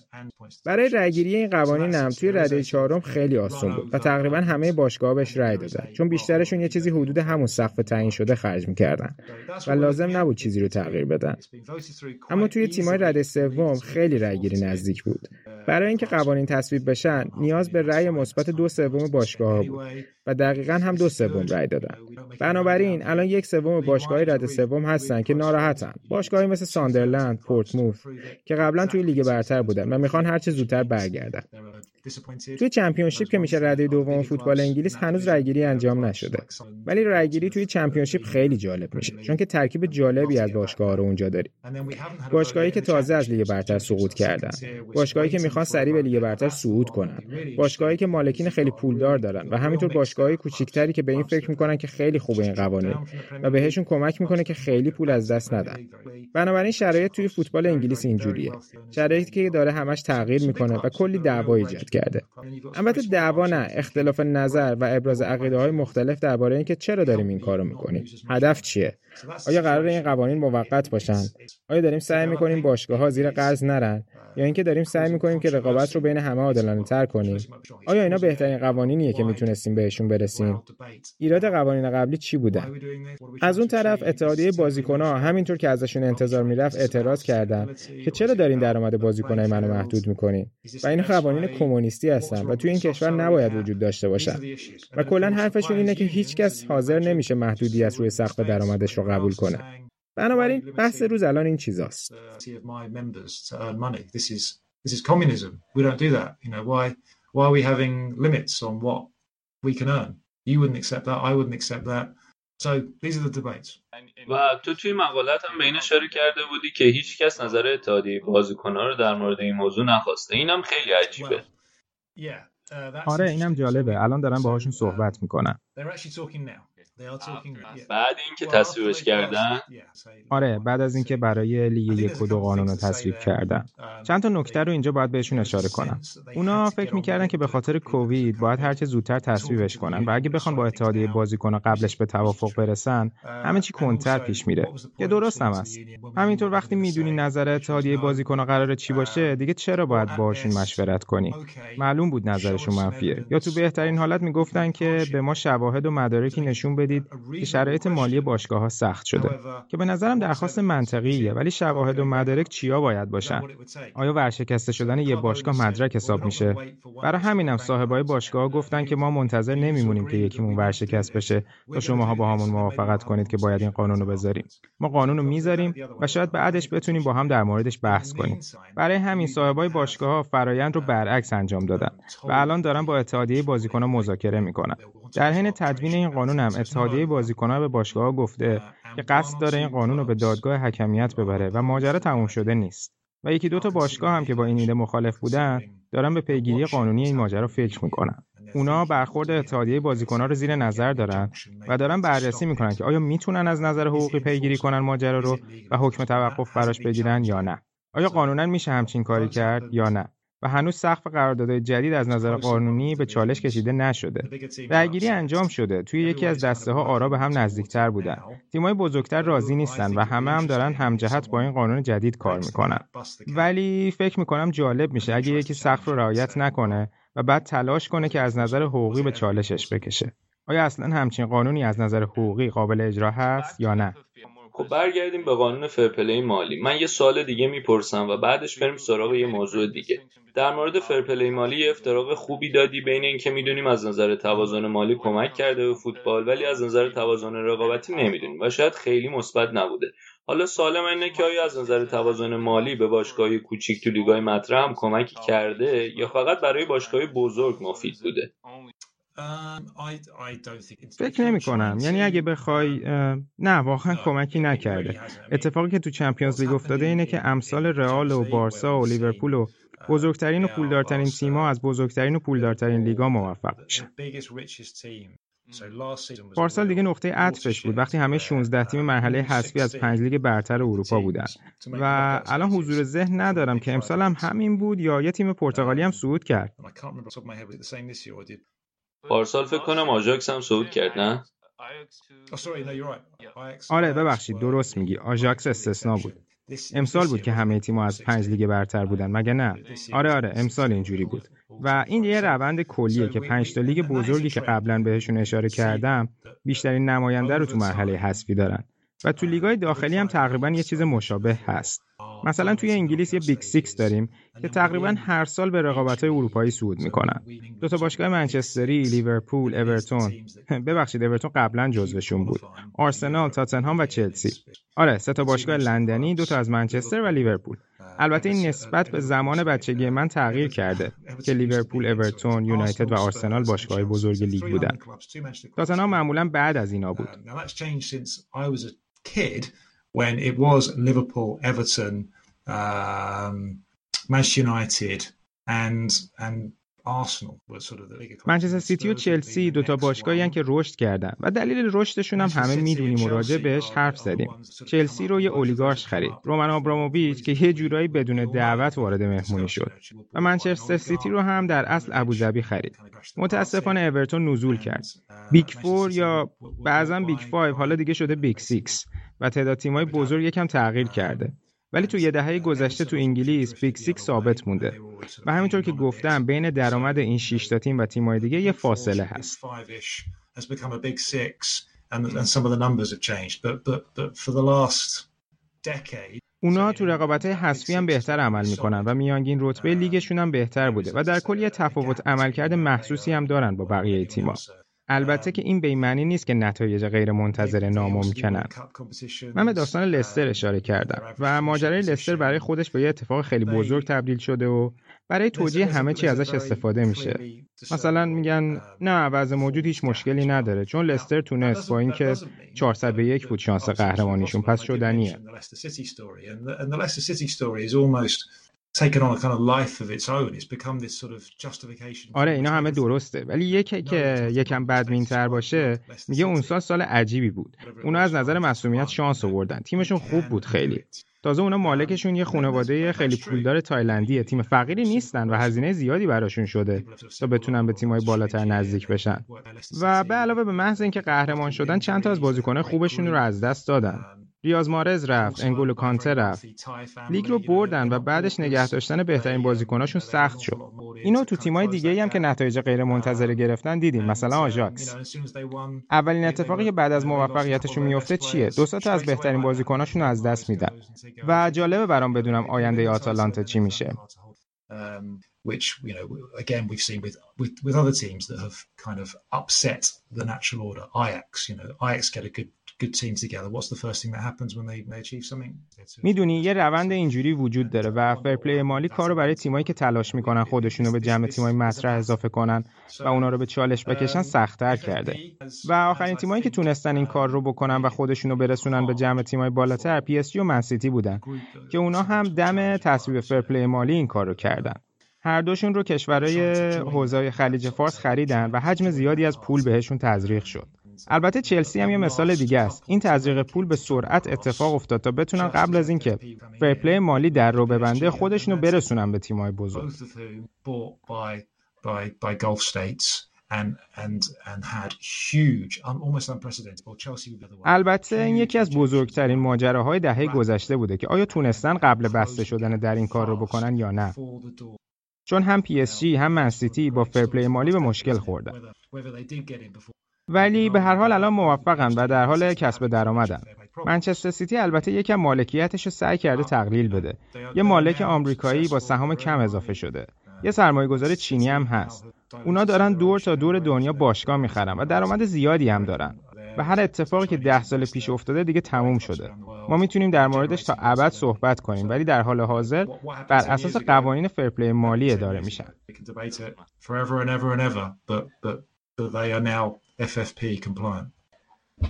برای رأیگیری این قوانین هم توی رده چهارم خیلی آسون بود و تقریبا همه باشگاه بهش رأی دادن. چون بیشترشون یه چیزی حدود همون سقف تعیین شده خرج می‌کردن. و لازم نبود چیزی رو تغییر بدن. اما توی تیمای رده سوم خیلی رأیگیری نزدیک بود. برای اینکه قوانین تصویب بشن نیاز به رأی مثبت دو سوم باشگاه ها بود و دقیقا هم دو سوم رأی دادن. بنابراین الان یک سوم باشگاه رد سوم هستن که ناراحتن. باشگاهی مثل ساندرلند پورتموث که قبلا توی لیگ برتر بودن و می‌خوان هر چه زودتر برگردن. توی چمپیونشیپ که میشه رده دوم فوتبال انگلیس هنوز رأیگیری انجام نشده. ولی رأیگیری توی چمپیونشیپ خیلی جالب میشه چون که ترکیب جالبی از باشگاه رو اونجا داری باشگاهی که تازه از لیگ برتر سقوط کردن. باشگاهی که می‌خوان سریع به لیگ برتر صعود کنن. باشگاهی که مالکین خیلی پولدار دارن و همینطور باشگاهی کوچیکتری که به این فکر می‌کنن که خیلی خوبه این قوانین و بهشون کمک می‌کنه که خیلی پول از دست ندن. بنابراین شرایط توی فوتبال انگلیس اینجوریه شرایطی که داره همش تغییر می‌کنه و کلی دعوا ایجاد کرده. البته دعوا نه اختلاف نظر و ابراز عقیده های مختلف درباره اینکه چرا داریم این کارو می‌کنیم؟ هدف چیه؟ آیا قرار این قوانین موقت باشن؟ آیا داریم سعی می‌کنیم باشگاه ها زیر قرض نرن؟ یا اینکه داریم سعی می‌کنیم که رقابت رو بین همه عادلانه تر کنیم؟ آیا اینا بهترین قوانینیه که می‌تونستیم بهشون برسیم؟ ایراد قوانین قبلی چی بودن از اون طرف اتحادیه بازیکنها همینطور که ازشون انتظار می‌رفت اعتراض کردن که چرا دارین درآمد بازیکنای منو محدود می‌کنین و این قوانین کمونیستی هستن و توی این کشور نباید وجود داشته باشن و کلا حرفشون اینه که هیچکس حاضر نمیشه محدودیت روی سقف درآمدش رو قبول کنه بنابراین بحث روز الان این چیزاست. و تو توی مقالت هم به این اشاره کرده بودی که هیچ کس نظر اتحادیه بازیکن‌ها رو در مورد این موضوع نخواسته. اینم خیلی عجیبه. آره اینم جالبه. الان دارن باهاشون صحبت می‌کنن. بعد اینکه تصویبش کردن آره بعد از اینکه برای لیگ یک و دو قانون رو تصویب کردن. چند تا نکته رو اینجا باید بهشون اشاره کنم. اونا فکر می‌کردن که به خاطر کووید باید هرچه زودتر تصویبش کنن. و اگه بخوان با اتحادیه بازیکن‌ها قبلش به توافق برسن همه چی کنتر پیش میره. که درست هم است همینطور وقتی می‌دونی نظر اتحادیه بازیکن‌ها قراره چی باشه؟ دیگه چرا باید باشون مشورت کنی؟ معلوم بود نظرشون منفیه. یا تو بهترین حالت می‌گفتن که به ما شواهد و مدارکی نشون بدید که شرایط مالی باشگاه ها سخت شده که به نظرم درخواست منطقیه ولی شواهد و مدارک چیا باید باشن؟ آیا ورشکسته شدن یه باشگاه مدرک حساب میشه؟ برای همینم صاحبای باشگاه گفتن که ما منتظر نمیمونیم که یکیمون ورشکست بشه تا شماها با همون موافقت کنید که باید این قانون رو بذاریم. ما قانون رو می‌ذاریم و شاید بعدش بتونیم با هم در موردش بحث کنیم. برای همین صاحبای باشگاه ها فرایند رو برعکس انجام دادن و الان دارن با اتحادیه بازیکنان مذاکره می‌کنن. در حین تدوین این قانون هم اتحادیه بازیکنان به باشگاه گفته که قصد داره این قانون رو به دادگاه حکمیت ببره و ماجرا تموم شده نیست. و یکی دو تا باشگاه هم که با این ایده مخالف بودن دارن به پیگیری قانونی این ماجرا فکر می‌کنن. اونا برخورد اتحادیه بازیکنان رو زیر نظر دارن و دارن بررسی می‌کنن که آیا می‌تونن از نظر حقوقی پیگیری کنن ماجرا رو و حکم توقف براش بگیرن یا نه؟ آیا قانونا میشه همچین کاری کرد یا نه؟ و هنوز سقف قراردادهای جدید از نظر قانونی به چالش کشیده نشده. درگیری انجام شده. توی یکی از دسته ها آرا به هم نزدیکتر بودن. تیمای بزرگتر راضی نیستن و همه هم دارن همجهت با این قانون جدید کار می‌کنن. ولی فکر می‌کنم جالب میشه اگه یکی سقف رو رعایت نکنه و بعد تلاش کنه که از نظر حقوقی به چالشش بکشه. آیا اصلا همچین قانونی از نظر حقوقی قابل اجرا هست یا نه؟ خب برگردیم به قانون فرپلی مالی. من یه سال دیگه می‌پرسم و بعدش بریم سراغ یه موضوع دیگه. در مورد فرپلی مالی افتراق خوبی دادی بین اینکه می‌دونیم از نظر توازن مالی کمک کرده به فوتبال ولی از نظر توازن رقابتی نمی‌دونیم و شاید خیلی مثبت نبوده. حالا سوال من اینه که آیا از نظر توازن مالی به باشگاه کوچیک تو لیگای مطرح هم کمکی کرده یا فقط برای باشگاه بزرگ مفید بوده؟ فکر نمی کنم یعنی اگه بخوای نه واقعا کمکی نکرده. اتفاقی که تو چمپیونز لیگ افتاده اینه که امثال رئال و بارسا و لیورپول و بزرگترین و پولدارترین تیم‌ها از بزرگترین و پولدارترین لیگا موفق میشن پارسال دیگه نقطه عطفش بود. وقتی همه 16 تیم مرحله حذفی از پنج لیگ برتر اروپا بودن. و الان حضور ذهن ندارم که امسال هم همین بود یا یه تیم پرتغالی هم صعود کرد. پارسال فکر کنم آژاکس هم صعود کرد نه؟ آره ببخشید درست میگی. آژاکس استثنا بود. امسال بود که همه تیم‌ها از پنج لیگ برتر بودن مگه نه؟ آره آره امسال اینجوری بود. و این یه روند کلیه که پنج تا لیگ بزرگی که قبلا بهشون اشاره کردم بیشترین نماینده رو تو مرحله حذفی دارن. و تو لیگای داخلی هم تقریبا یه چیز مشابه هست. مثلا توی انگلیس یه Big Six داریم که تقریبا هر سال به رقابت‌های اروپایی صعود می‌کنن دو تا باشگاه منچستری، لیورپول، اورتون ببخشید اورتون قبلا جزوشون بود. آرسنال، تاتنهام و چلسی. آره، سه تا باشگاه لندنی، دو تا از منچستر و لیورپول. البته این نسبت به زمان بچگی من تغییر کرده که لیورپول، اورتون، یونایتد و آرسنال باشگاه بزرگ لیگ بودن. تاتنهام معمولا بعد از اینا بود. When it was Liverpool, Everton, um, Manchester United, and and منچستر سیتی و چلسی دوتا باشگاهی که رشد کردن و دلیل رشدشون هم همه می‌دونیم و راجع بهش حرف زدیم چلسی رو یه اولیگارش خرید رومن آبراموویچ که یه جورایی بدون دعوت وارد مهمونی شد و منچستر سیتی رو هم در اصل ابوظبی خرید متاسفانه اورتون نزول کرد. Big Four یا بعضا Big Five حالا دیگه شده Big Six و تعداد تیمای بزرگ یکم تغییر کرده. ولی تو یه دهه گذشته تو انگلیس Big Six ثابت مونده. و همینطور که گفتم بین درآمد این 6 تا تیم و تیم‌های دیگه یه فاصله هست. اونا تو رقابت حذفی هم بهتر عمل می‌کنن و میانگین رتبه لیگشون هم بهتر بوده و در کل یه تفاوت عملکرد محسوسی هم دارن با بقیه تیم‌ها. البته که این به این معنی نیست که نتایج غیر منتظره ناممکنن. من به داستان لستر اشاره کردم و ماجرای لستر برای خودش به یه اتفاق خیلی بزرگ تبدیل شده و برای توجیه همه چی ازش استفاده میشه. مثلا میگن نه وضع موجود هیچ مشکلی نداره چون لستر تونست با اینکه 400 به یک بود شانس قهرمانیشون. پس شدنیه. آره اینا همه درسته. ولی یکی که یکم بدبینتر باشه میگه اون سال سال عجیبی بود. اونا از نظر مسئولیت شانس آوردن. تیمشون خوب بود خیلی. تازه اونا مالکشون یه خانواده خیلی پولدار تایلندیه. تیم فقیری نیستن و هزینه زیادی براشون شده تا بتونن به تیمای بالاتر نزدیک بشن و به علاوه به محض اینکه قهرمان شدن چند تا از بازیکنان خوبشون رو از دست دادن. ریاض مارز رفت انگولو کانته رفت. لیگ رو بردن و بعدش نگه داشتن بهترین بازیکناشون سخت شد. اینو تو تیمای دیگه هم که نتایج غیر منتظره گرفتن دیدیم. مثلا آژاکس. اولین اتفاقی که بعد از موفقیتشون میفته چیه؟ دو تا از بهترین بازیکناشون از دست میدن. و جالبه برام بدونم آینده آتالانتا چی میشه. which you know again we've seen with, with with other teams that have kind of upset the natural order. Ajax, you know, Ajax get a good good team together. What's the first thing that happens when they, they achieve something? می‌دونی یه روند اینجوری وجود داره و فرپلی مالی کارو برای تیمایی که تلاش می‌کنن خودشونو به جمع تیمای مطرح اضافه کنن و اونا رو به چالش بکشن سختتر کرده. و آخرین تیمایی که تونستن این کار رو بکنن و خودشونو برسونن به جمع تیمای بالاتر PSG و منسیتی بودن که اونا هم دم تصویب fair play مالی این کار رو کردن. هر دوشون رو کشورهای حوزه خلیج فارس خریدن و حجم زیادی از پول بهشون تزریق شد. البته چلسی هم یه مثال دیگه است. این تزریق پول به سرعت اتفاق افتاد تا بتونن قبل از اینکه fair play مالی در رو ببنده خودشونو برسونن به تیم‌های بزرگ. البته این یکی از بزرگترین ماجراهای دهه گذشته بوده که آیا تونستن قبل بسته شدن در این کار رو بکنن یا نه؟ چون هم PSG هم منسیتی با fair play مالی به مشکل خوردن ولی به هر حال الان موفقن و در حال کسب درآمدن. منچستر سیتی البته یکم مالکیتش رو سعی کرده تقلیل بده. یه مالک آمریکایی با سهام کم اضافه شده. یه سرمایه گذار چینی هم هست. اونا دارن دور تا دور دنیا باشگاه می‌خرن و درآمد زیادی هم دارن. و هر اتفاقی که ده سال پیش افتاده دیگه تموم شده. ما می‌تونیم در موردش تا ابد صحبت کنیم ولی در حال حاضر بر اساس قوانین فرپلی مالی اداره میشن. FFP compliant.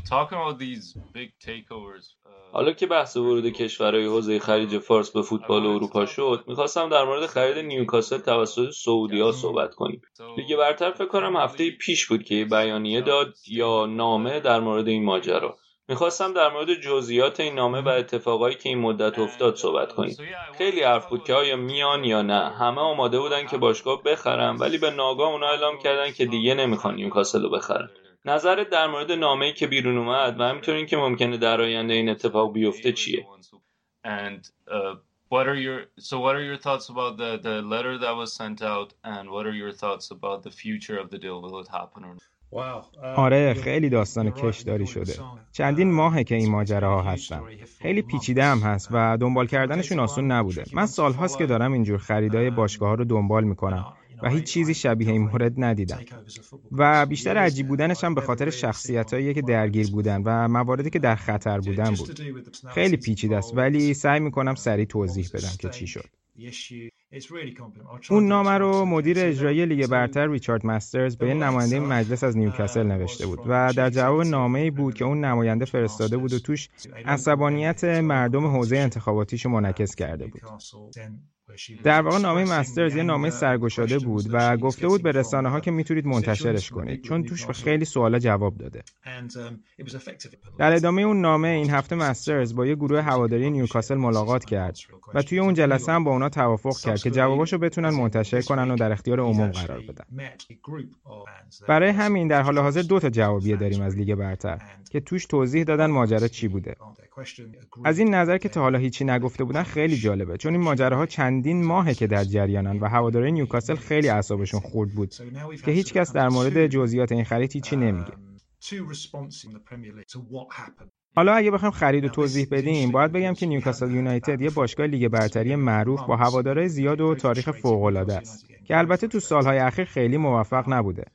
Talking about these big takeovers حالا که بحث ورود کشورهای حوزه خلیج فارس به فوتبال اروپا شد می‌خواستم در مورد خرید نیوکاسل توسط سعودیا صحبت کنیم. لیگ برتر فکر کنم هفته پیش بود که بیانیه داد یا نامه در مورد این ماجرا. می‌خواستم در مورد جزئیات این نامه و اتفاقایی که این مدت افتاد صحبت کنیم. خیلی حرف بود که آیا میان یا نه. همه آماده بودن که باشگاه بخرن ولی به ناگاه اونا اعلام کردن که دیگه نمی‌خوان نیوکاسل رو بخرن. نظرت در مورد نامه‌ای که بیرون اومد و همینطور اینکه ممکنه در آینده این اتفاق بیفته چیه؟ Uh, what are your so what are your thoughts about the the letter that was sent out and what are your thoughts about the future of the deal? Will it happen or not? آره خیلی داستان کشداری شده. چندین ماهه که این ماجراها هستن. خیلی پیچیده هم هست و دنبال کردنشون آسون نبوده. من سالهاست که دارم اینجور خریدای باشگاه ها رو دنبال می‌کنم و هیچ چیزی شبیه این مورد ندیدم. و بیشتر عجیب بودنش هم به خاطر شخصیت که درگیر بودن و مواردی که در خطر بودن بود. خیلی پیچیده است. ولی سعی می‌کنم سریع توضیح بدم که چی شد. اون نامه رو مدیر اجرایی لیگ برتر ریچارد مسترز به نماینده مجلس از نیوکاسل نوشته بود و در جواب نامه ای بود که اون نماینده فرستاده بود و توش عصبانیت مردم حوزه انتخاباتیش منعکس کرده بود. در واقع نامه مسترز یه نامه سرگشاده بود و گفته بود به رسانه ها که می‌تونید منتشرش کنید. چون توش به خیلی سوالا جواب داده. در ادامه اون نامه این هفته مسترز با یه گروه هواداری نیوکاسل ملاقات کرد و توی اون جلسه هم با اونا توافق کرد که جواباشو بتونن منتشر کنن و در اختیار عموم قرار بدن. برای همین در حال حاضر دو تا جوابیه داریم از لیگ برتر که توش توضیح دادن ماجرا چی بوده. از این نظر که تا حالا هیچی نگفته بودن خیلی جالبه چون این ماجراها چندین ماهه که در جریانن و هواداری نیوکاسل خیلی اعصابشون خورد بود که هیچکس در مورد جزئیات این خرید هیچی نمیگه. حالا اگه بخوام خرید و توضیح بدیم باید بگم که نیوکاسل یونایتد یه باشگاه لیگ برتری معروف با هوادارهای زیاد و تاریخ فوق‌العاده است که البته تو سالهای اخیر خیلی موفق نبوده.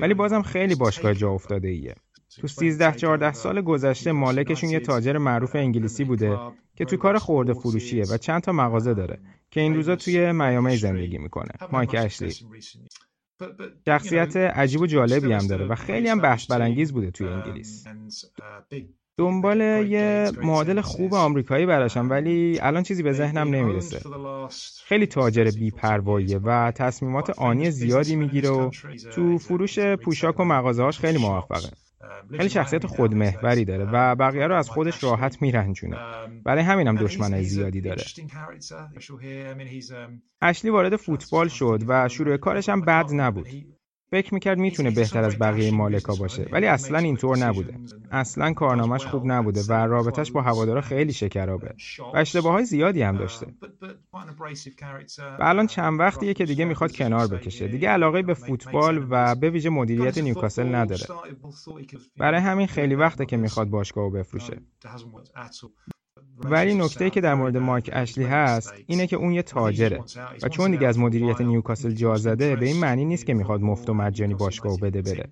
ولی بازم خیلی باشگاه جا افتاده ایه. تو 13 14 سال گذشته مالکشون یه تاجر معروف انگلیسی بوده که تو کار خورده فروشیه و چند تا مغازه داره که این روزا توی میامی زندگی می‌کنه. مایک اشلی. شخصیت عجیب و جالبی هم داره و خیلی هم بحث برانگیز بوده توی انگلیس. دنبال یه معادل خوب آمریکایی براشم ولی الان چیزی به ذهنم نمی‌رسه. خیلی تاجر بیپرواییه و تصمیمات آنی زیادی می‌گیره و تو فروش پوشاک و مغازه‌هاش خیلی موفقه. خیلی شخصیت خودمحوری داره و بقیه رو از خودش راحت میرنجونه. برای همینم دشمنای زیادی داره. اشلی وارد فوتبال شد و شروع کارش هم بد نبود. فکر می‌کرد می‌تونه بهتر از بقیه مالکا باشه. ولی اصلا اینطور نبوده. اصلا کارنامهش خوب نبوده و رابطش با هوادارا خیلی شکرابه و اشتباه های زیادی هم داشته. و الان چند وقتیه که دیگه می‌خواد کنار بکشه. دیگه علاقه به فوتبال و به ویژه مدیریت نیوکاسل نداره. برای همین خیلی وقته که می‌خواد باشگاهو بفروشه. ولی نکته که در مورد مایک اشلی هست اینه که اون یه تاجره و چون دیگه از مدیریت نیوکاسل جا زده به این معنی نیست که می‌خواد مفت و مجانی باشگاه بده بره.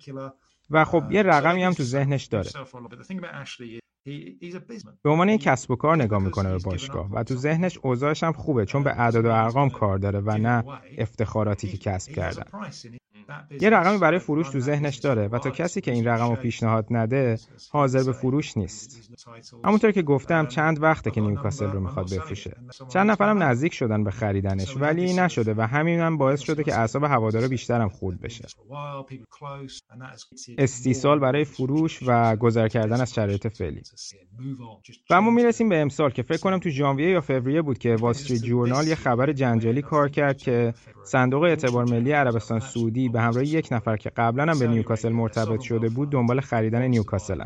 و خب یه رقمی هم تو ذهنش داره. به عنوان یک کسب و کار نگاه می‌کنه به باشگاه و تو ذهنش اوضاعش هم خوبه چون به اعداد و ارقام کار داره و نه افتخاراتی که کسب کردن. یه رقمی برای فروش تو ذهنش داره و تا کسی که این رقم رو پیشنهاد نده حاضر به فروش نیست. همونطور که گفتم چند وقته که نیوکاسل رو می‌خواد بفروشه. چند نفرم نزدیک شدن به خریدنش ولی نشده و همین هم باعث شده که اعصاب هوادارا بیشترم خورد بشه. استیصال برای فروش و گذر کردن از شرایط فعلی. و اما می‌رسیم به امسال که فکر کنم تو ژانویه یا فوریه بود که وال جورنال یه خبر جنجالی کار کرد که صندوق اعتبار ملی عربستان سعودی به همراه یک نفر که قبلا هم به نیوکاسل مرتبط شده بود دنبال خریدن نیوکاسل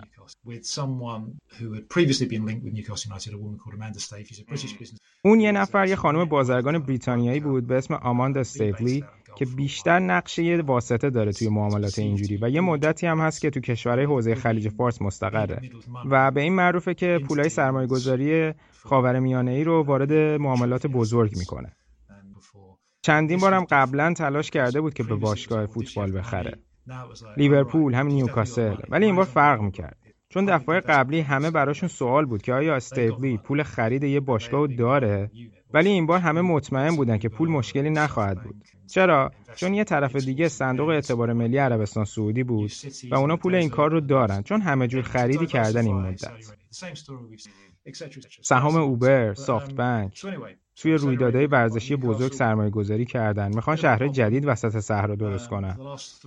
اون یه نفر یه خانم بازرگان بریتانیایی بود به اسم آماندا استیولی که بیشتر نقشه واسطه داره توی معاملات اینجوری و یه مدتی هم هست که تو کشورهای حوزه خلیج فارس مستقره. و به این معروفه که پولای سرمایه گذاری خاور میانه ای رو وارد معاملات بزرگ می‌کنه. چندین بارم قبلا تلاش کرده بود که به باشگاه فوتبال بخره. لیورپول هم نیوکاسل. ولی این بار فرق می‌کرد. چون دفعه قبلی همه براشون سوال بود که آیا استیبلی پول خرید یه باشگاه داره؟ ولی این بار همه مطمئن بودن که پول مشکلی نخواهد بود. چرا؟ چون یه طرف دیگه صندوق اعتبار ملی عربستان سعودی بود و اونا پول این کار رو دارن. چون همه جور خریدی کردن این مدت. سهام اوبر، سافت بانک توی رویدادهای ورزشی بزرگ سرمایه گذاری کردن. می‌خوان شهر جدید وسط صحرا درست کنن.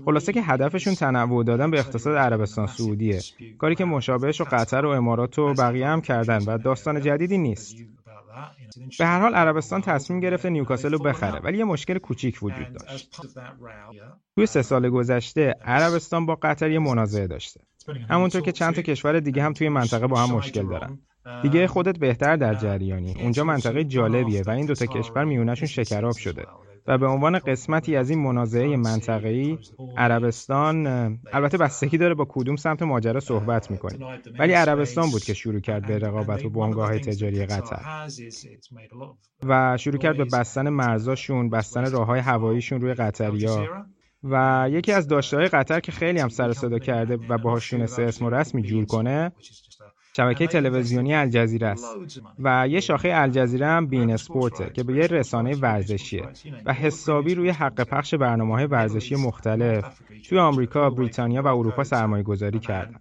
خلاصه که هدفشون تنوع دادن به اقتصاد عربستان سعودیه. کاری که مشابهش و قطر و امارات و بقیه هم کردن و داستان جدیدی نیست. به هر حال عربستان تصمیم گرفته نیوکاسل رو بخره ولی یه مشکل کوچیک وجود داشت. توی سه سال گذشته عربستان با قطر یه منازعه داشته. همونطور که چند تا کشور دیگه هم توی منطقه با هم مشکل دارن. دیگه خودت بهتر در جریانی. اونجا منطقه جالبیه و این دوتا کشور میونشون شکراب شده. و به عنوان قسمتی از این منازعه منطقه‌ای عربستان البته بستگی داره با کدوم سمت ماجرا صحبت می‌کنیم ولی عربستان بود که شروع کرد به رقابت و بنگاه تجاری قطر. و شروع کرد به بستن مرزاشون بستن راه های هواییشون روی قطریا و یکی از داشته قطر که خیلی هم سر صدا کرده و باهاش تونسته اسم و رسمی جور کنه شبکه تلویزیونی الجزیره است و یه شاخه الجزیره هم بین اسپورته که به یه رسانه ورزشیه و حسابی روی حق پخش برنامه های ورزشی مختلف توی آمریکا، بریتانیا و اروپا سرمایه گذاری کردن.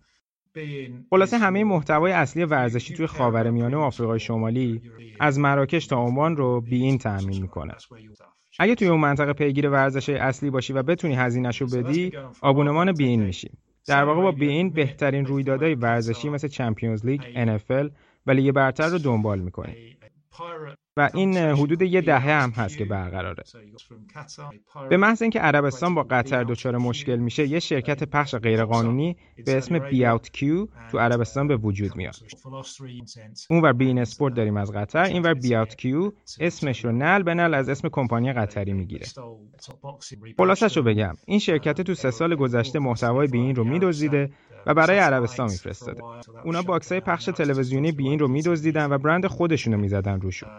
خلاصه همه محتوای اصلی ورزشی توی خاورمیانه و آفریقای شمالی از مراکش تا عمان رو بی این تأمین می‌کنه. اگه توی اون منطقه پیگیر ورزش اصلی باشی و بتونی هزینهشو بدی، آبونمان beIN میشی. در واقع با beIN بهترین رویدادهای ورزشی مثل Champions League، NFL و لیگ برتر رو دنبال می‌کنیم. و این حدود یه دهه هم هست که برقراره. به محض اینکه عربستان با قطر دچار مشکل میشه یه شرکت پخش غیرقانونی به اسم beoutQ تو عربستان به وجود میاد. اون ور beIN Sports داریم از قطر این ور beoutQ اسمش رو نعل به نعل از اسم کمپانی قطری می‌گیره. خلاصش رو بگم این شرکت تو سه سال گذشته محتوای beIN رو میدزدیده و برای عربستان میفرستاده. اونا box های پخش تلویزیونی beIN رو میدزدیدن و برند خودشون رو می‌زدن روشون.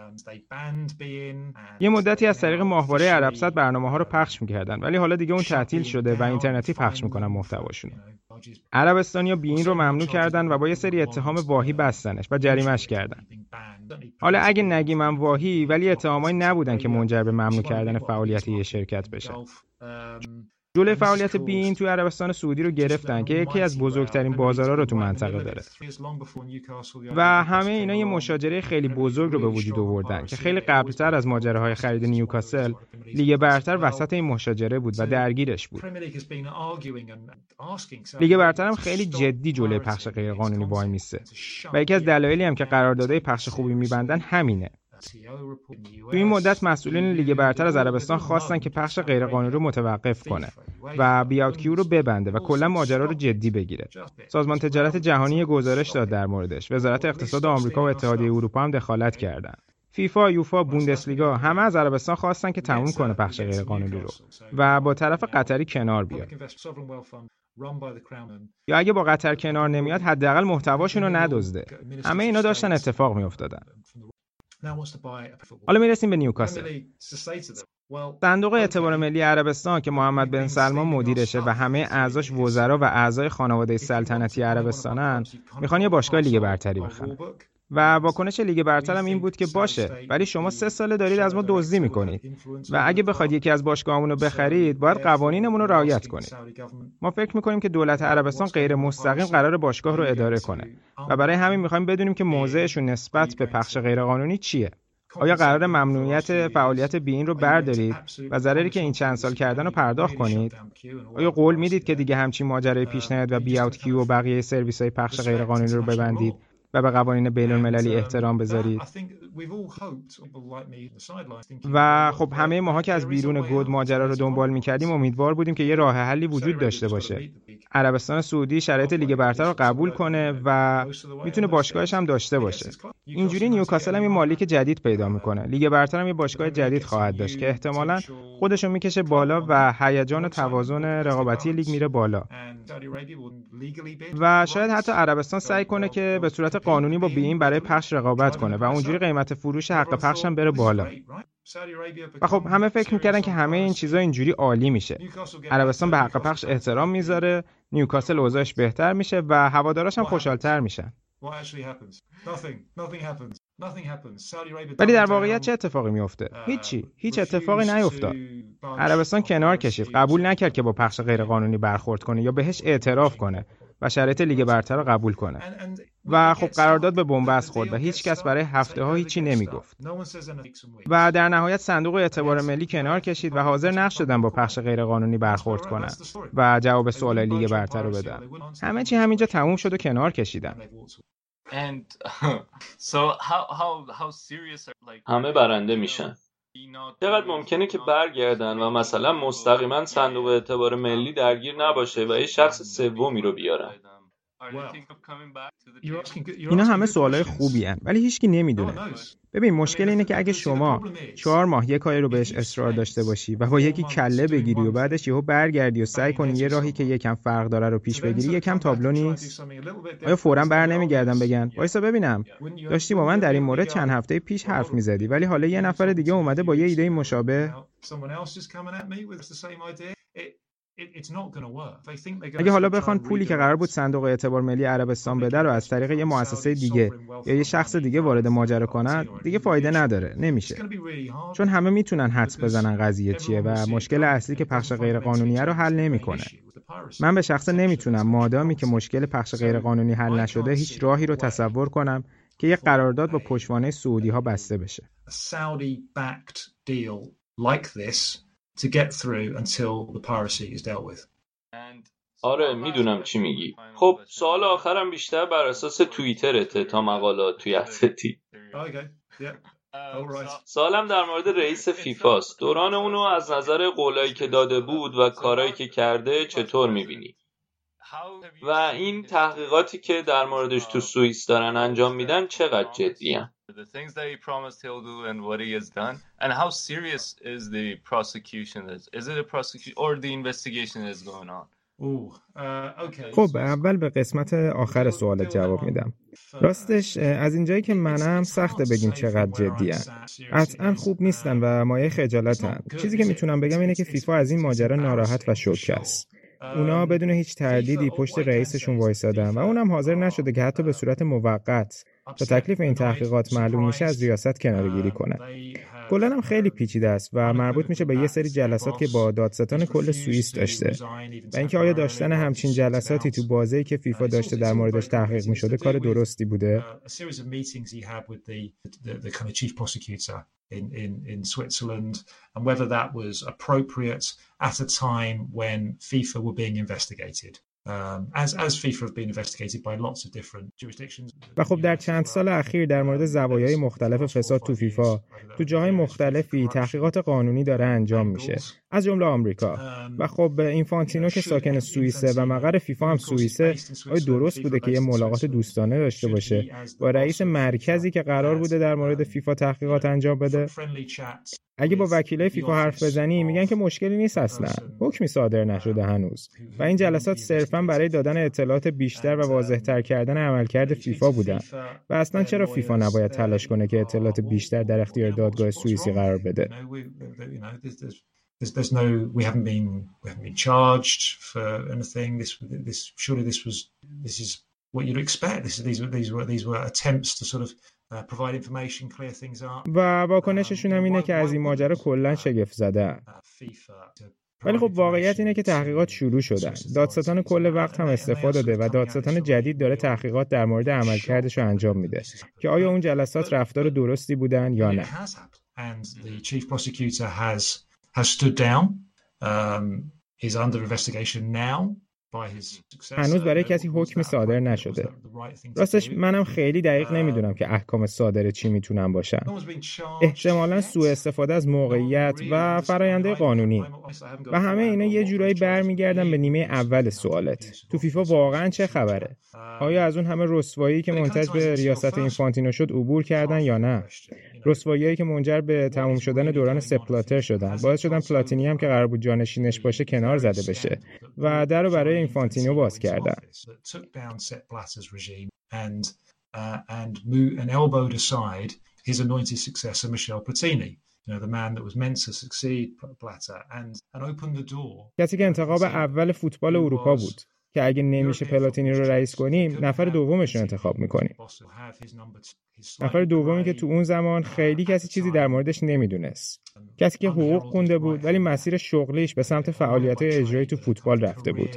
یه مدتی از طریق ماهواره عربسات برنامه ها رو پخش می‌کردن ولی حالا دیگه اون تعطیل شده و اینترنتی پخش می‌کنن محتواشون. عربستانیا beIN رو ممنوع کردن و با یه سری اتهام واهی بستنش و جریمش کردن. حالا اگه نگیم من واهی ولی اتهامایی نبودن که منجر به ممنوع کردن فعالیت یه شرکت بشه. جلوی فعالیت بین توی عربستان سعودی رو گرفتن که یکی از بزرگترین بازارها رو تو منطقه داره. و همه اینا یه مشاجره خیلی بزرگ رو به وجود آوردن که خیلی قبلتر از ماجراهای خرید نیوکاسل لیگ برتر وسط این مشاجره بود و درگیرش بود. لیگ برتر هم خیلی جدی جلوی پخش غیرقانونی وای میسته و یکی از دلایلی هم که قراردادهای پخش خوبی میبندن همینه. تو این مدت مسئولین لیگ برتر از عربستان خواستن که پخش غیرقانونی رو متوقف کنه و بیاوت کیو رو ببنده و کلا ماجرا رو جدی بگیره. سازمان تجارت جهانی گزارش داد در موردش. وزارت اقتصاد آمریکا و اتحادیه اروپا هم دخالت کردند. فیفا، یوفا، بوندسلیگا همه از عربستان خواستن که تموم کنه پخش غیرقانونی رو و با طرف قطری کنار بیاد. یا اگه با قطر کنار نمیاد حداقل محتواشون رو ندزده. همه اینا داشتن اتفاق میافتادن. حالا می‌رسیم به نیوکاسل صندوق اعتبار ملی عربستان که محمد بن سلمان مدیرشه و همه اعضاش وزرا و اعضای خانواده سلطنتی عربستانن می‌خوان یه باشگاه لیگ برتری بخرن. و واکنش لیگ برتر هم این بود که باشه. ولی شما سه ساله دارید از ما دزدی می‌کنید. و اگه بخواید یکی از باشگاهمون رو بخرید باید قوانینمون رو رعایت کنید. ما فکر می‌کنیم که دولت عربستان غیر مستقیم قرار باشگاه رو اداره کنه. و برای همین می‌خوایم بدونیم که موضعشون نسبت به پخش غیرقانونی چیه. آیا قرار ممنوعیت فعالیت بین رو بردارید و ضرری که این چند سال کردن رو پرداخت کنید؟ آیا قول می‌دید که دیگه همچین ماجرای پیش نیاد و بیاوت کیو و بقیه سرویس های پخش غیرقانونی رو ببندید؟ و به قوانین بین المللی احترام بذارید. و خب همه ماها که از بیرون گود ماجرا رو دنبال می‌کردیم امیدوار بودیم که یه راه حلی وجود داشته باشه. عربستان سعودی شرایط لیگ برتر رو قبول کنه و می‌تونه باشگاهش هم داشته باشه. اینجوری نیوکاسل هم یه مالک جدید پیدا می‌کنه. لیگ برتر هم یه باشگاه جدید خواهد داشت که احتمالا خودشو می‌کشه بالا و هیجان و توازن رقابتی لیگ میره بالا. و شاید حتی عربستان سعی کنه که به صورت قانونی با بیین برای پخش رقابت کنه و اونجوری قیمت فروش حق پخش هم بره بالا. و خب همه فکر می‌کردن که همه این چیزا اینجوری عالی میشه. عربستان به حق پخش احترام می‌ذاره. نیوکاسل اوضاعش بهتر میشه و هواداراش هم خوشحالتر میشن. ولی در واقعیت چه اتفاقی میفته؟ هیچی، هیچ اتفاقی نیفتاد. عربستان کنار کشید، قبول نکرد که با پخش غیرقانونی برخورد کنه یا بهش اعتراف کنه و شرایط لیگ برتر رو قبول کنه. و خب قرارداد به بنبست خورد و هیچ کس برای هفته ها هیچی نمی‌گفت. و در نهایت صندوق اعتبار ملی کنار کشید و حاضر نقش شدن با پخش غیرقانونی برخورد کنند و جواب سوال لیگ برتر رو بدن. همه چی همینجا تموم شد و کنار کشیدن. همه برنده میشن. چقدر ممکنه که برگردن و مثلا مستقیما صندوق اعتبار ملی درگیر نباشه و یه شخص سومی رو بیارن. اینا همه سوالای خوبی هن. ولی هیچکی نمی‌دونه ببین مشکل اینه که اگه شما چهار ماه یه کاری رو بهش اصرار داشته باشی و با یکی کله بگیری و بعدش یهو برگردی و سعی کنی یه راهی که یکم فرق داره رو پیش بگیری یکم تابلو نیست؟ آیا فورا بر نمیگردن بگن؟ وایسا ببینم. داشتی با من در این مورد چند هفته پیش حرف می‌زدی ولی حالا یه نفر دیگه اومده با یه ایده مشابه. اگه حالا بخوان پولی که قرار بود صندوق اعتبار ملی عربستان بده رو از طریق یه مؤسسه دیگه یا یه شخص دیگه وارد ماجرا کنن دیگه فایده نداره. نمیشه. چون همه می‌تونن حدس بزنن قضیه چیه و مشکل اصلی که پخش غیرقانونیه رو حل نمی‌کنه. من به شخص نمی‌تونم. مادامی که مشکل پخش غیرقانونی حل نشده هیچ راهی رو تصور کنم که یه قرارداد با پشتوانه سعودی ها بسته بشه. To get through until the piracy is dealt with. آره می‌دونم چی میگی. خب سوال آخرم بیشتر بر اساس توییترته تا مقالات توی اتلتی سالم در مورد رئیس فیفاست. دوران اونو از نظر قولایی که داده بود و کارایی که کرده چطور می‌بینی؟ و این تحقیقاتی که در موردش تو سوئیس دارن انجام میدن چقدر جدی هم؟ The things that he promised he'll do and what he has done and how serious is the prosecution is? Is it a prosecution or the investigation that is going on? خب اول به قسمت آخر سوال جواب میدم. راستش از اینجایی که منم سخته بگیم چقدر جدی. قطعا خوب نیستن و مایه خجالتن. چیزی که می‌تونم بگم اینه که فیفا از این ماجرا ناراحت و شوکه است. اونا بدون هیچ تردیدی پشت رئیسشون وایسادن و اونم حاضر نشده که حتی به صورت موقت تا تکلیف این تحقیقات معلوم میشه از ریاست کنارگیری کنه کلا هم خیلی پیچیده است و مربوط میشه به یه سری جلسات که با دادستان کل سوئیس داشته و اینکه آیا داشتن همچین جلساتی تو بازی که فیفا داشته در موردش تحقیق می‌شده کار درستی بوده in, in, in Switzerland and whether that was appropriate at a time when FIFA were being investigated. و خب در چند سال اخیر در مورد زوایای مختلف فساد تو فیفا تو جاهای مختلفی تحقیقات قانونی داره انجام میشه. از جمله آمریکا. و خب اینفانتینو که ساکن سوئیسه و مقر فیفا هم سوئیسه آیا درست بوده که یه ملاقات دوستانه داشته باشه؟ با رئیس مرکزی که قرار بوده در مورد فیفا تحقیقات انجام بده؟ اگه با وکیلای فیفا حرف بزنی میگن که مشکلی نیست اصلا. حکمی صادر نشده هنوز. و این جلسات صرفا برای دادن اطلاعات بیشتر و واضحتر کردن عملکرد فیفا بودن. و اصلا چرا فیفا نباید تلاش کنه که اطلاعات بیشتر در اختیار دادگاه سوئیسی قرار بده؟ What you'd expect. This, these were, these were, these were attempts to sort of و واکنششون هم اینه که از این ماجرا کلا شگفت زده ولی خب واقعیت اینه که تحقیقات شروع شدن. دادستان کل وقت هم استفاده داده و دادستان جدید داره تحقیقات در مورد عملکردش رو انجام میده. که آیا اون جلسات رفتار درستی بودن یا نه؟ هنوز برای کسی حکمی صادر نشده. راستش منم خیلی دقیق نمی‌دونم که احکام صادر چی می‌تونن باشن. احتمالا سوء استفاده از موقعیت و فراینده قانونی. و همه اینا یه جورایی برمیگردن به نیمه اول سوالت. تو فیفا واقعا چه خبره؟ آیا از اون همه رسوایی که منتج به ریاست اینفانتینو شد عبور کردن یا نه؟ رسوایی که منجر به تموم شدن دوران سپلاتر شدن. باعث شدن پلاتینی هم که قرار بود جانشینش باشه کنار زده بشه. و در رو برای اینفانتینو باز کردن. کسی که انتخاب اول فوتبال اروپا بود. که اگه نمیشه پلاتینی رو رئیس کنیم نفر دومش رو انتخاب می‌کنیم. نفر دومی که تو اون زمان خیلی کسی چیزی در موردش نمی‌دونست. کسی که حقوق خونده بود ولی مسیر شغلیش به سمت فعالیت اجرایی تو فوتبال رفته بود.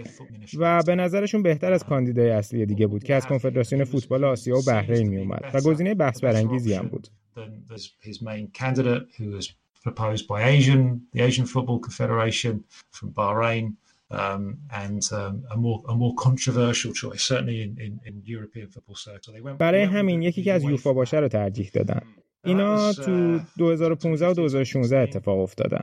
و به نظرشون بهتر از کاندیدای اصلی دیگه بود که از کنفدراسیون فوتبال آسیا و بحرین میومد و گزینه بحث برانگیزی هم بود. proposed by Asian, the Asian Football Confederation from Bahrain, um, and um, a more a more controversial choice, certainly in, in, in European football circle. برای همین یکی که از یوفا باشه رو ترجیح دادن. اینا تو 2015 و 2016 اتفاق افتادن.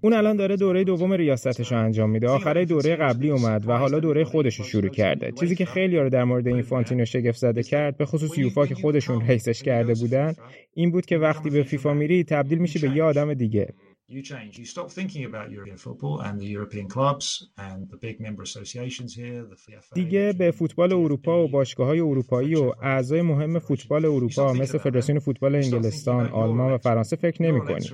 اون الان داره دوره دوم ریاستش رو انجام میده. آخره دوره قبلی اومد و حالا دوره خودش رو شروع کرده. چیزی که خیلی رو در مورد اینفانتینو شگفت زده کرد به خصوص یوفا که خودشون رئیسش کرده بودن این بود که وقتی به فیفا میری تبدیل میشی به یه آدم دیگه. You change. You stop thinking about European football and the European clubs and the big member associations here, the. دیگه به فوتبال اروپا و باشگاه‌های اروپایی و اعضای مهم فوتبال اروپا مثل فدراسیون فوتبال انگلستان، آلمان و فرانسه فکر نمی‌کنی.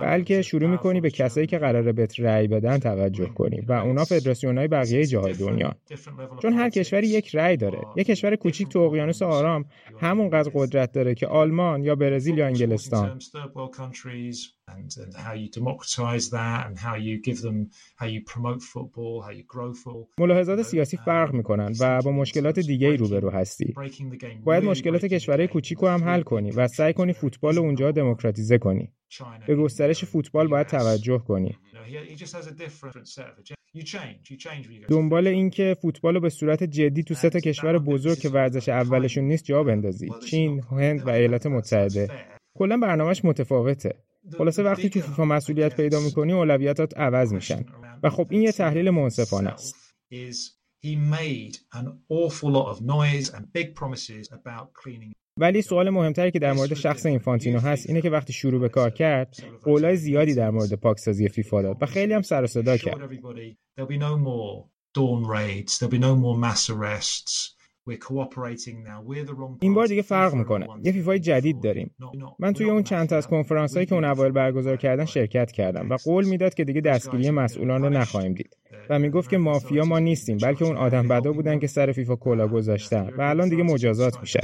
بلکه شروع می‌کنی به کسایی که قراره بهت رأی بدن توجه کنی و اونا فدراسیون‌های بقیه جاهای دنیا. چون هر کشوری یک رأی داره. یک کشور کوچیک تو اقیانوس آرام همونقدر قدرت داره که آلمان یا برزیل یا انگلستان ملاحظات سیاسی فرق می‌کنن و با مشکلات دیگه ای روبرو هستی. باید مشکلات کشورهای کوچیک رو هم حل کنی و سعی کنی فوتبال اونجا دموکراتیزه کنی. به گسترش فوتبال باید توجه کنی. دنبال اینکه فوتبال رو به صورت جدی تو سه تا کشور بزرگ که ورزش اولشون نیست جا بندازی. چین، هند و ایالات متحده. کلا برنامهش متفاوته. خلاصه وقتی تو فیفا مسئولیت پیدا می‌کنی اولویتات عوض میشن. و خب این یه تحلیل منصفانه است. ولی سوال مهمتری که در مورد شخص اینفانتینو هست اینه که وقتی شروع به کار کرد قولای زیادی در مورد پاکسازی فیفا داد و خیلی هم سر و صدا کرد. این بار دیگه فرق می‌کنه. یه فیفای جدید داریم. من توی اون چند تا از کنفرانس هایی که اون اوایل برگزار کردن شرکت کردم و قول می‌داد که دیگه دستگیری مسئولان رو نخواهیم دید. و می‌گفت که مافیا ما نیستیم بلکه اون آدم بدا بودن که سر فیفا کلا گذاشتن. و الان دیگه مجازات میشه.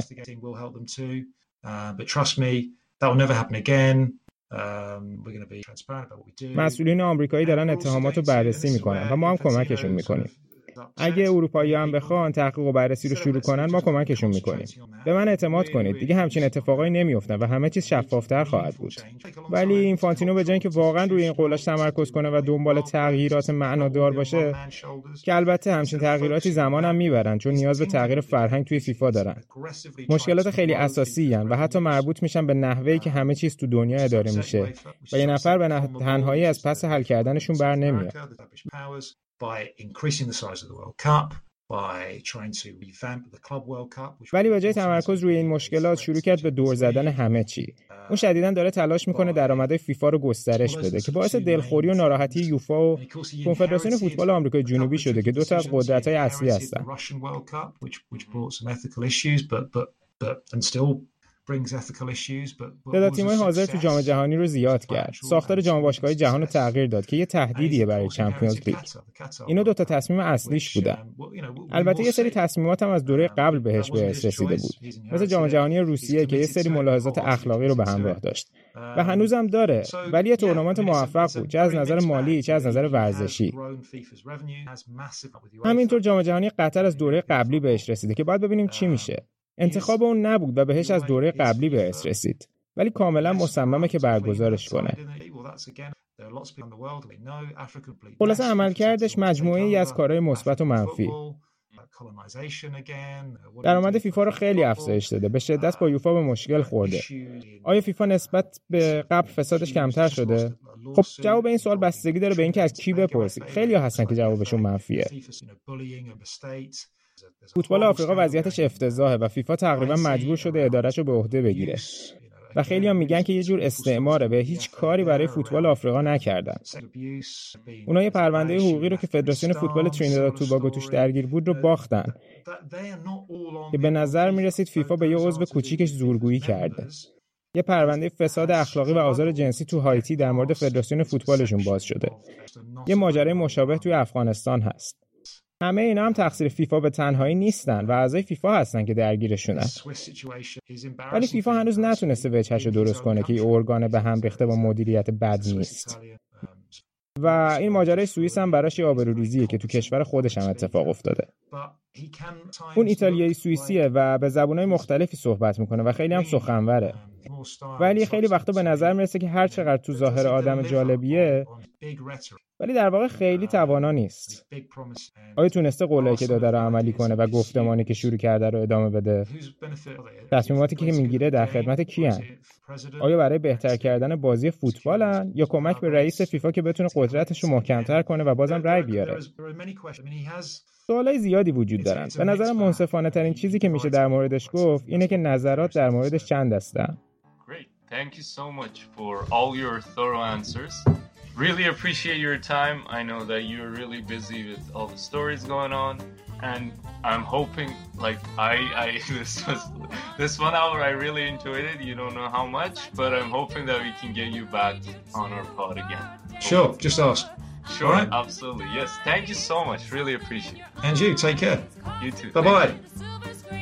مسئولین آمریکایی دارن اتهامات رو بررسی می‌کنن و ما هم کمکشون می‌کنیم. اگه اروپایی هم بخوان تحقیق و بررسی رو شروع کنن ما کمکشون می‌کنیم. به من اعتماد کنید. دیگه همچین اتفاقایی نمیافتن و همه چیز شفافتر خواهد بود. ولی این فانتینو به جای که واقعا روی این قولاش تمرکز کنه و دنبال تغییرات معنادار باشه که البته همچین تغییراتی زمانم می‌برن چون نیاز به تغییر فرهنگ توی فیفا دارن. مشکلات خیلی اساسی هن و حتی مربوط میشن به نحوهی که همه چیز تو دنیا اداره میشه و یه نفر به تنهایی از پس حل کردنشون بر نمیاد. ولی به جای تمرکز روی این مشکلات شروع کرد به دور زدن همه چی. اون شدیدا داره تلاش می‌کنه درآمدهای فیفا رو گسترش بده که باعث دلخوری و ناراحتی یوفا و کنفدراسیون فوتبال آمریکای جنوبی شده که دو تا از قدرت‌های اصلی هستن. تعداد تیم‌های حاضر تو جام جهانی رو زیاد کرد. ساختار جام باشگاه‌های جهان رو تغییر داد که یه تهدیدیه برای چمپیونز لیگ. اینا دو تا تصمیم اصلیش بودن. البته یه سری تصمیمات هم از دوره قبل بهش به رسیده بود. مثل جام جهانی روسیه که یه سری ملاحظات اخلاقی رو به همراه داشت. و هنوزم داره. ولی یه تورنمنت موفق بود. چه از نظر مالی چه از نظر ورزشی. همینطور جام جهانی قطر از دوره قبلی بهش رسیده که باید ببینیم چی میشه. انتخاب اون نبود و بهش از دوره قبلی به رسید. ولی کاملا مصممه که برگزارش کنه. خلاصه عملکردش مجموعه ای از کارهای مثبت و منفی. درآمد فیفا رو خیلی افزایش داده. به شدت با یوفا به مشکل خورده. آیا فیفا نسبت به قبل فسادش کمتر شده؟ خب جواب این سوال بستگی داره به اینکه از کی بپرسید. خیلی هستن که جوابشون منفیه. فوتبال آفریقا وضعیتش افتضاحه و فیفا تقریبا مجبور شده ادارش رو به عهده بگیره. و خیلی هم میگن که یه جور استعماره به هیچ کاری برای فوتبال آفریقا نکردن. اونا یه پرونده حقوقی رو که فدراسیون فوتبال ترینیداد توباگو توش درگیر بود رو باختن. که به نظر می‌رسید فیفا به یه عضو کوچیکش زورگویی کرده. یه پرونده فساد اخلاقی و آزار جنسی تو هایتی در مورد فدراسیون فوتبالشون باز شده. یه ماجرای مشابه توی افغانستان هست. همه اینا هم تقصیر فیفا به تنهایی نیستن و اعضای فیفا هستن که درگیرشونن. ولی فیفا هنوز نتونسته وجهش رو درست کنه که این ارگان به هم ریخته با مدیریت بد نیست. و این ماجرای سوئیس هم براش یه آبروریزیه که تو کشور خودش هم اتفاق افتاده. اون ایتالیایی سوئیسیه و به زبونهای مختلفی صحبت می‌کنه و خیلی هم سخنوره. ولی خیلی وقتا به نظر می‌رسه که هر چقدر تو ظاهر آدم جالبیه ولی در واقع خیلی توانا نیست. آیا تونسته قولایی که داده رو عملی کنه و گفتمانی که شروع کرده رو ادامه بده؟ تصمیماتی که می‌گیره در خدمت کیان آیا برای بهتر کردن بازی فوتبالن یا کمک به رئیس فیفا که بتونه قدرتش رو محکمتر کنه و بازم رای بیاره؟ سوالای زیادی وجود دارن. به نظر منصفانه ترین چیزی که میشه در موردش گفت اینه که نظرات در موردش چند هستن Thank you so much for all your thorough answers. Really appreciate your time. I know that you're really busy with all the stories going on, and I'm hoping, like I, I this was this one hour I really enjoyed it. You don't know how much, but I'm hoping that we can get you back on our pod again. Sure, just ask. Sure, right. absolutely. Yes, thank you so much. Really appreciate it. And you, take care. You too. Bye bye.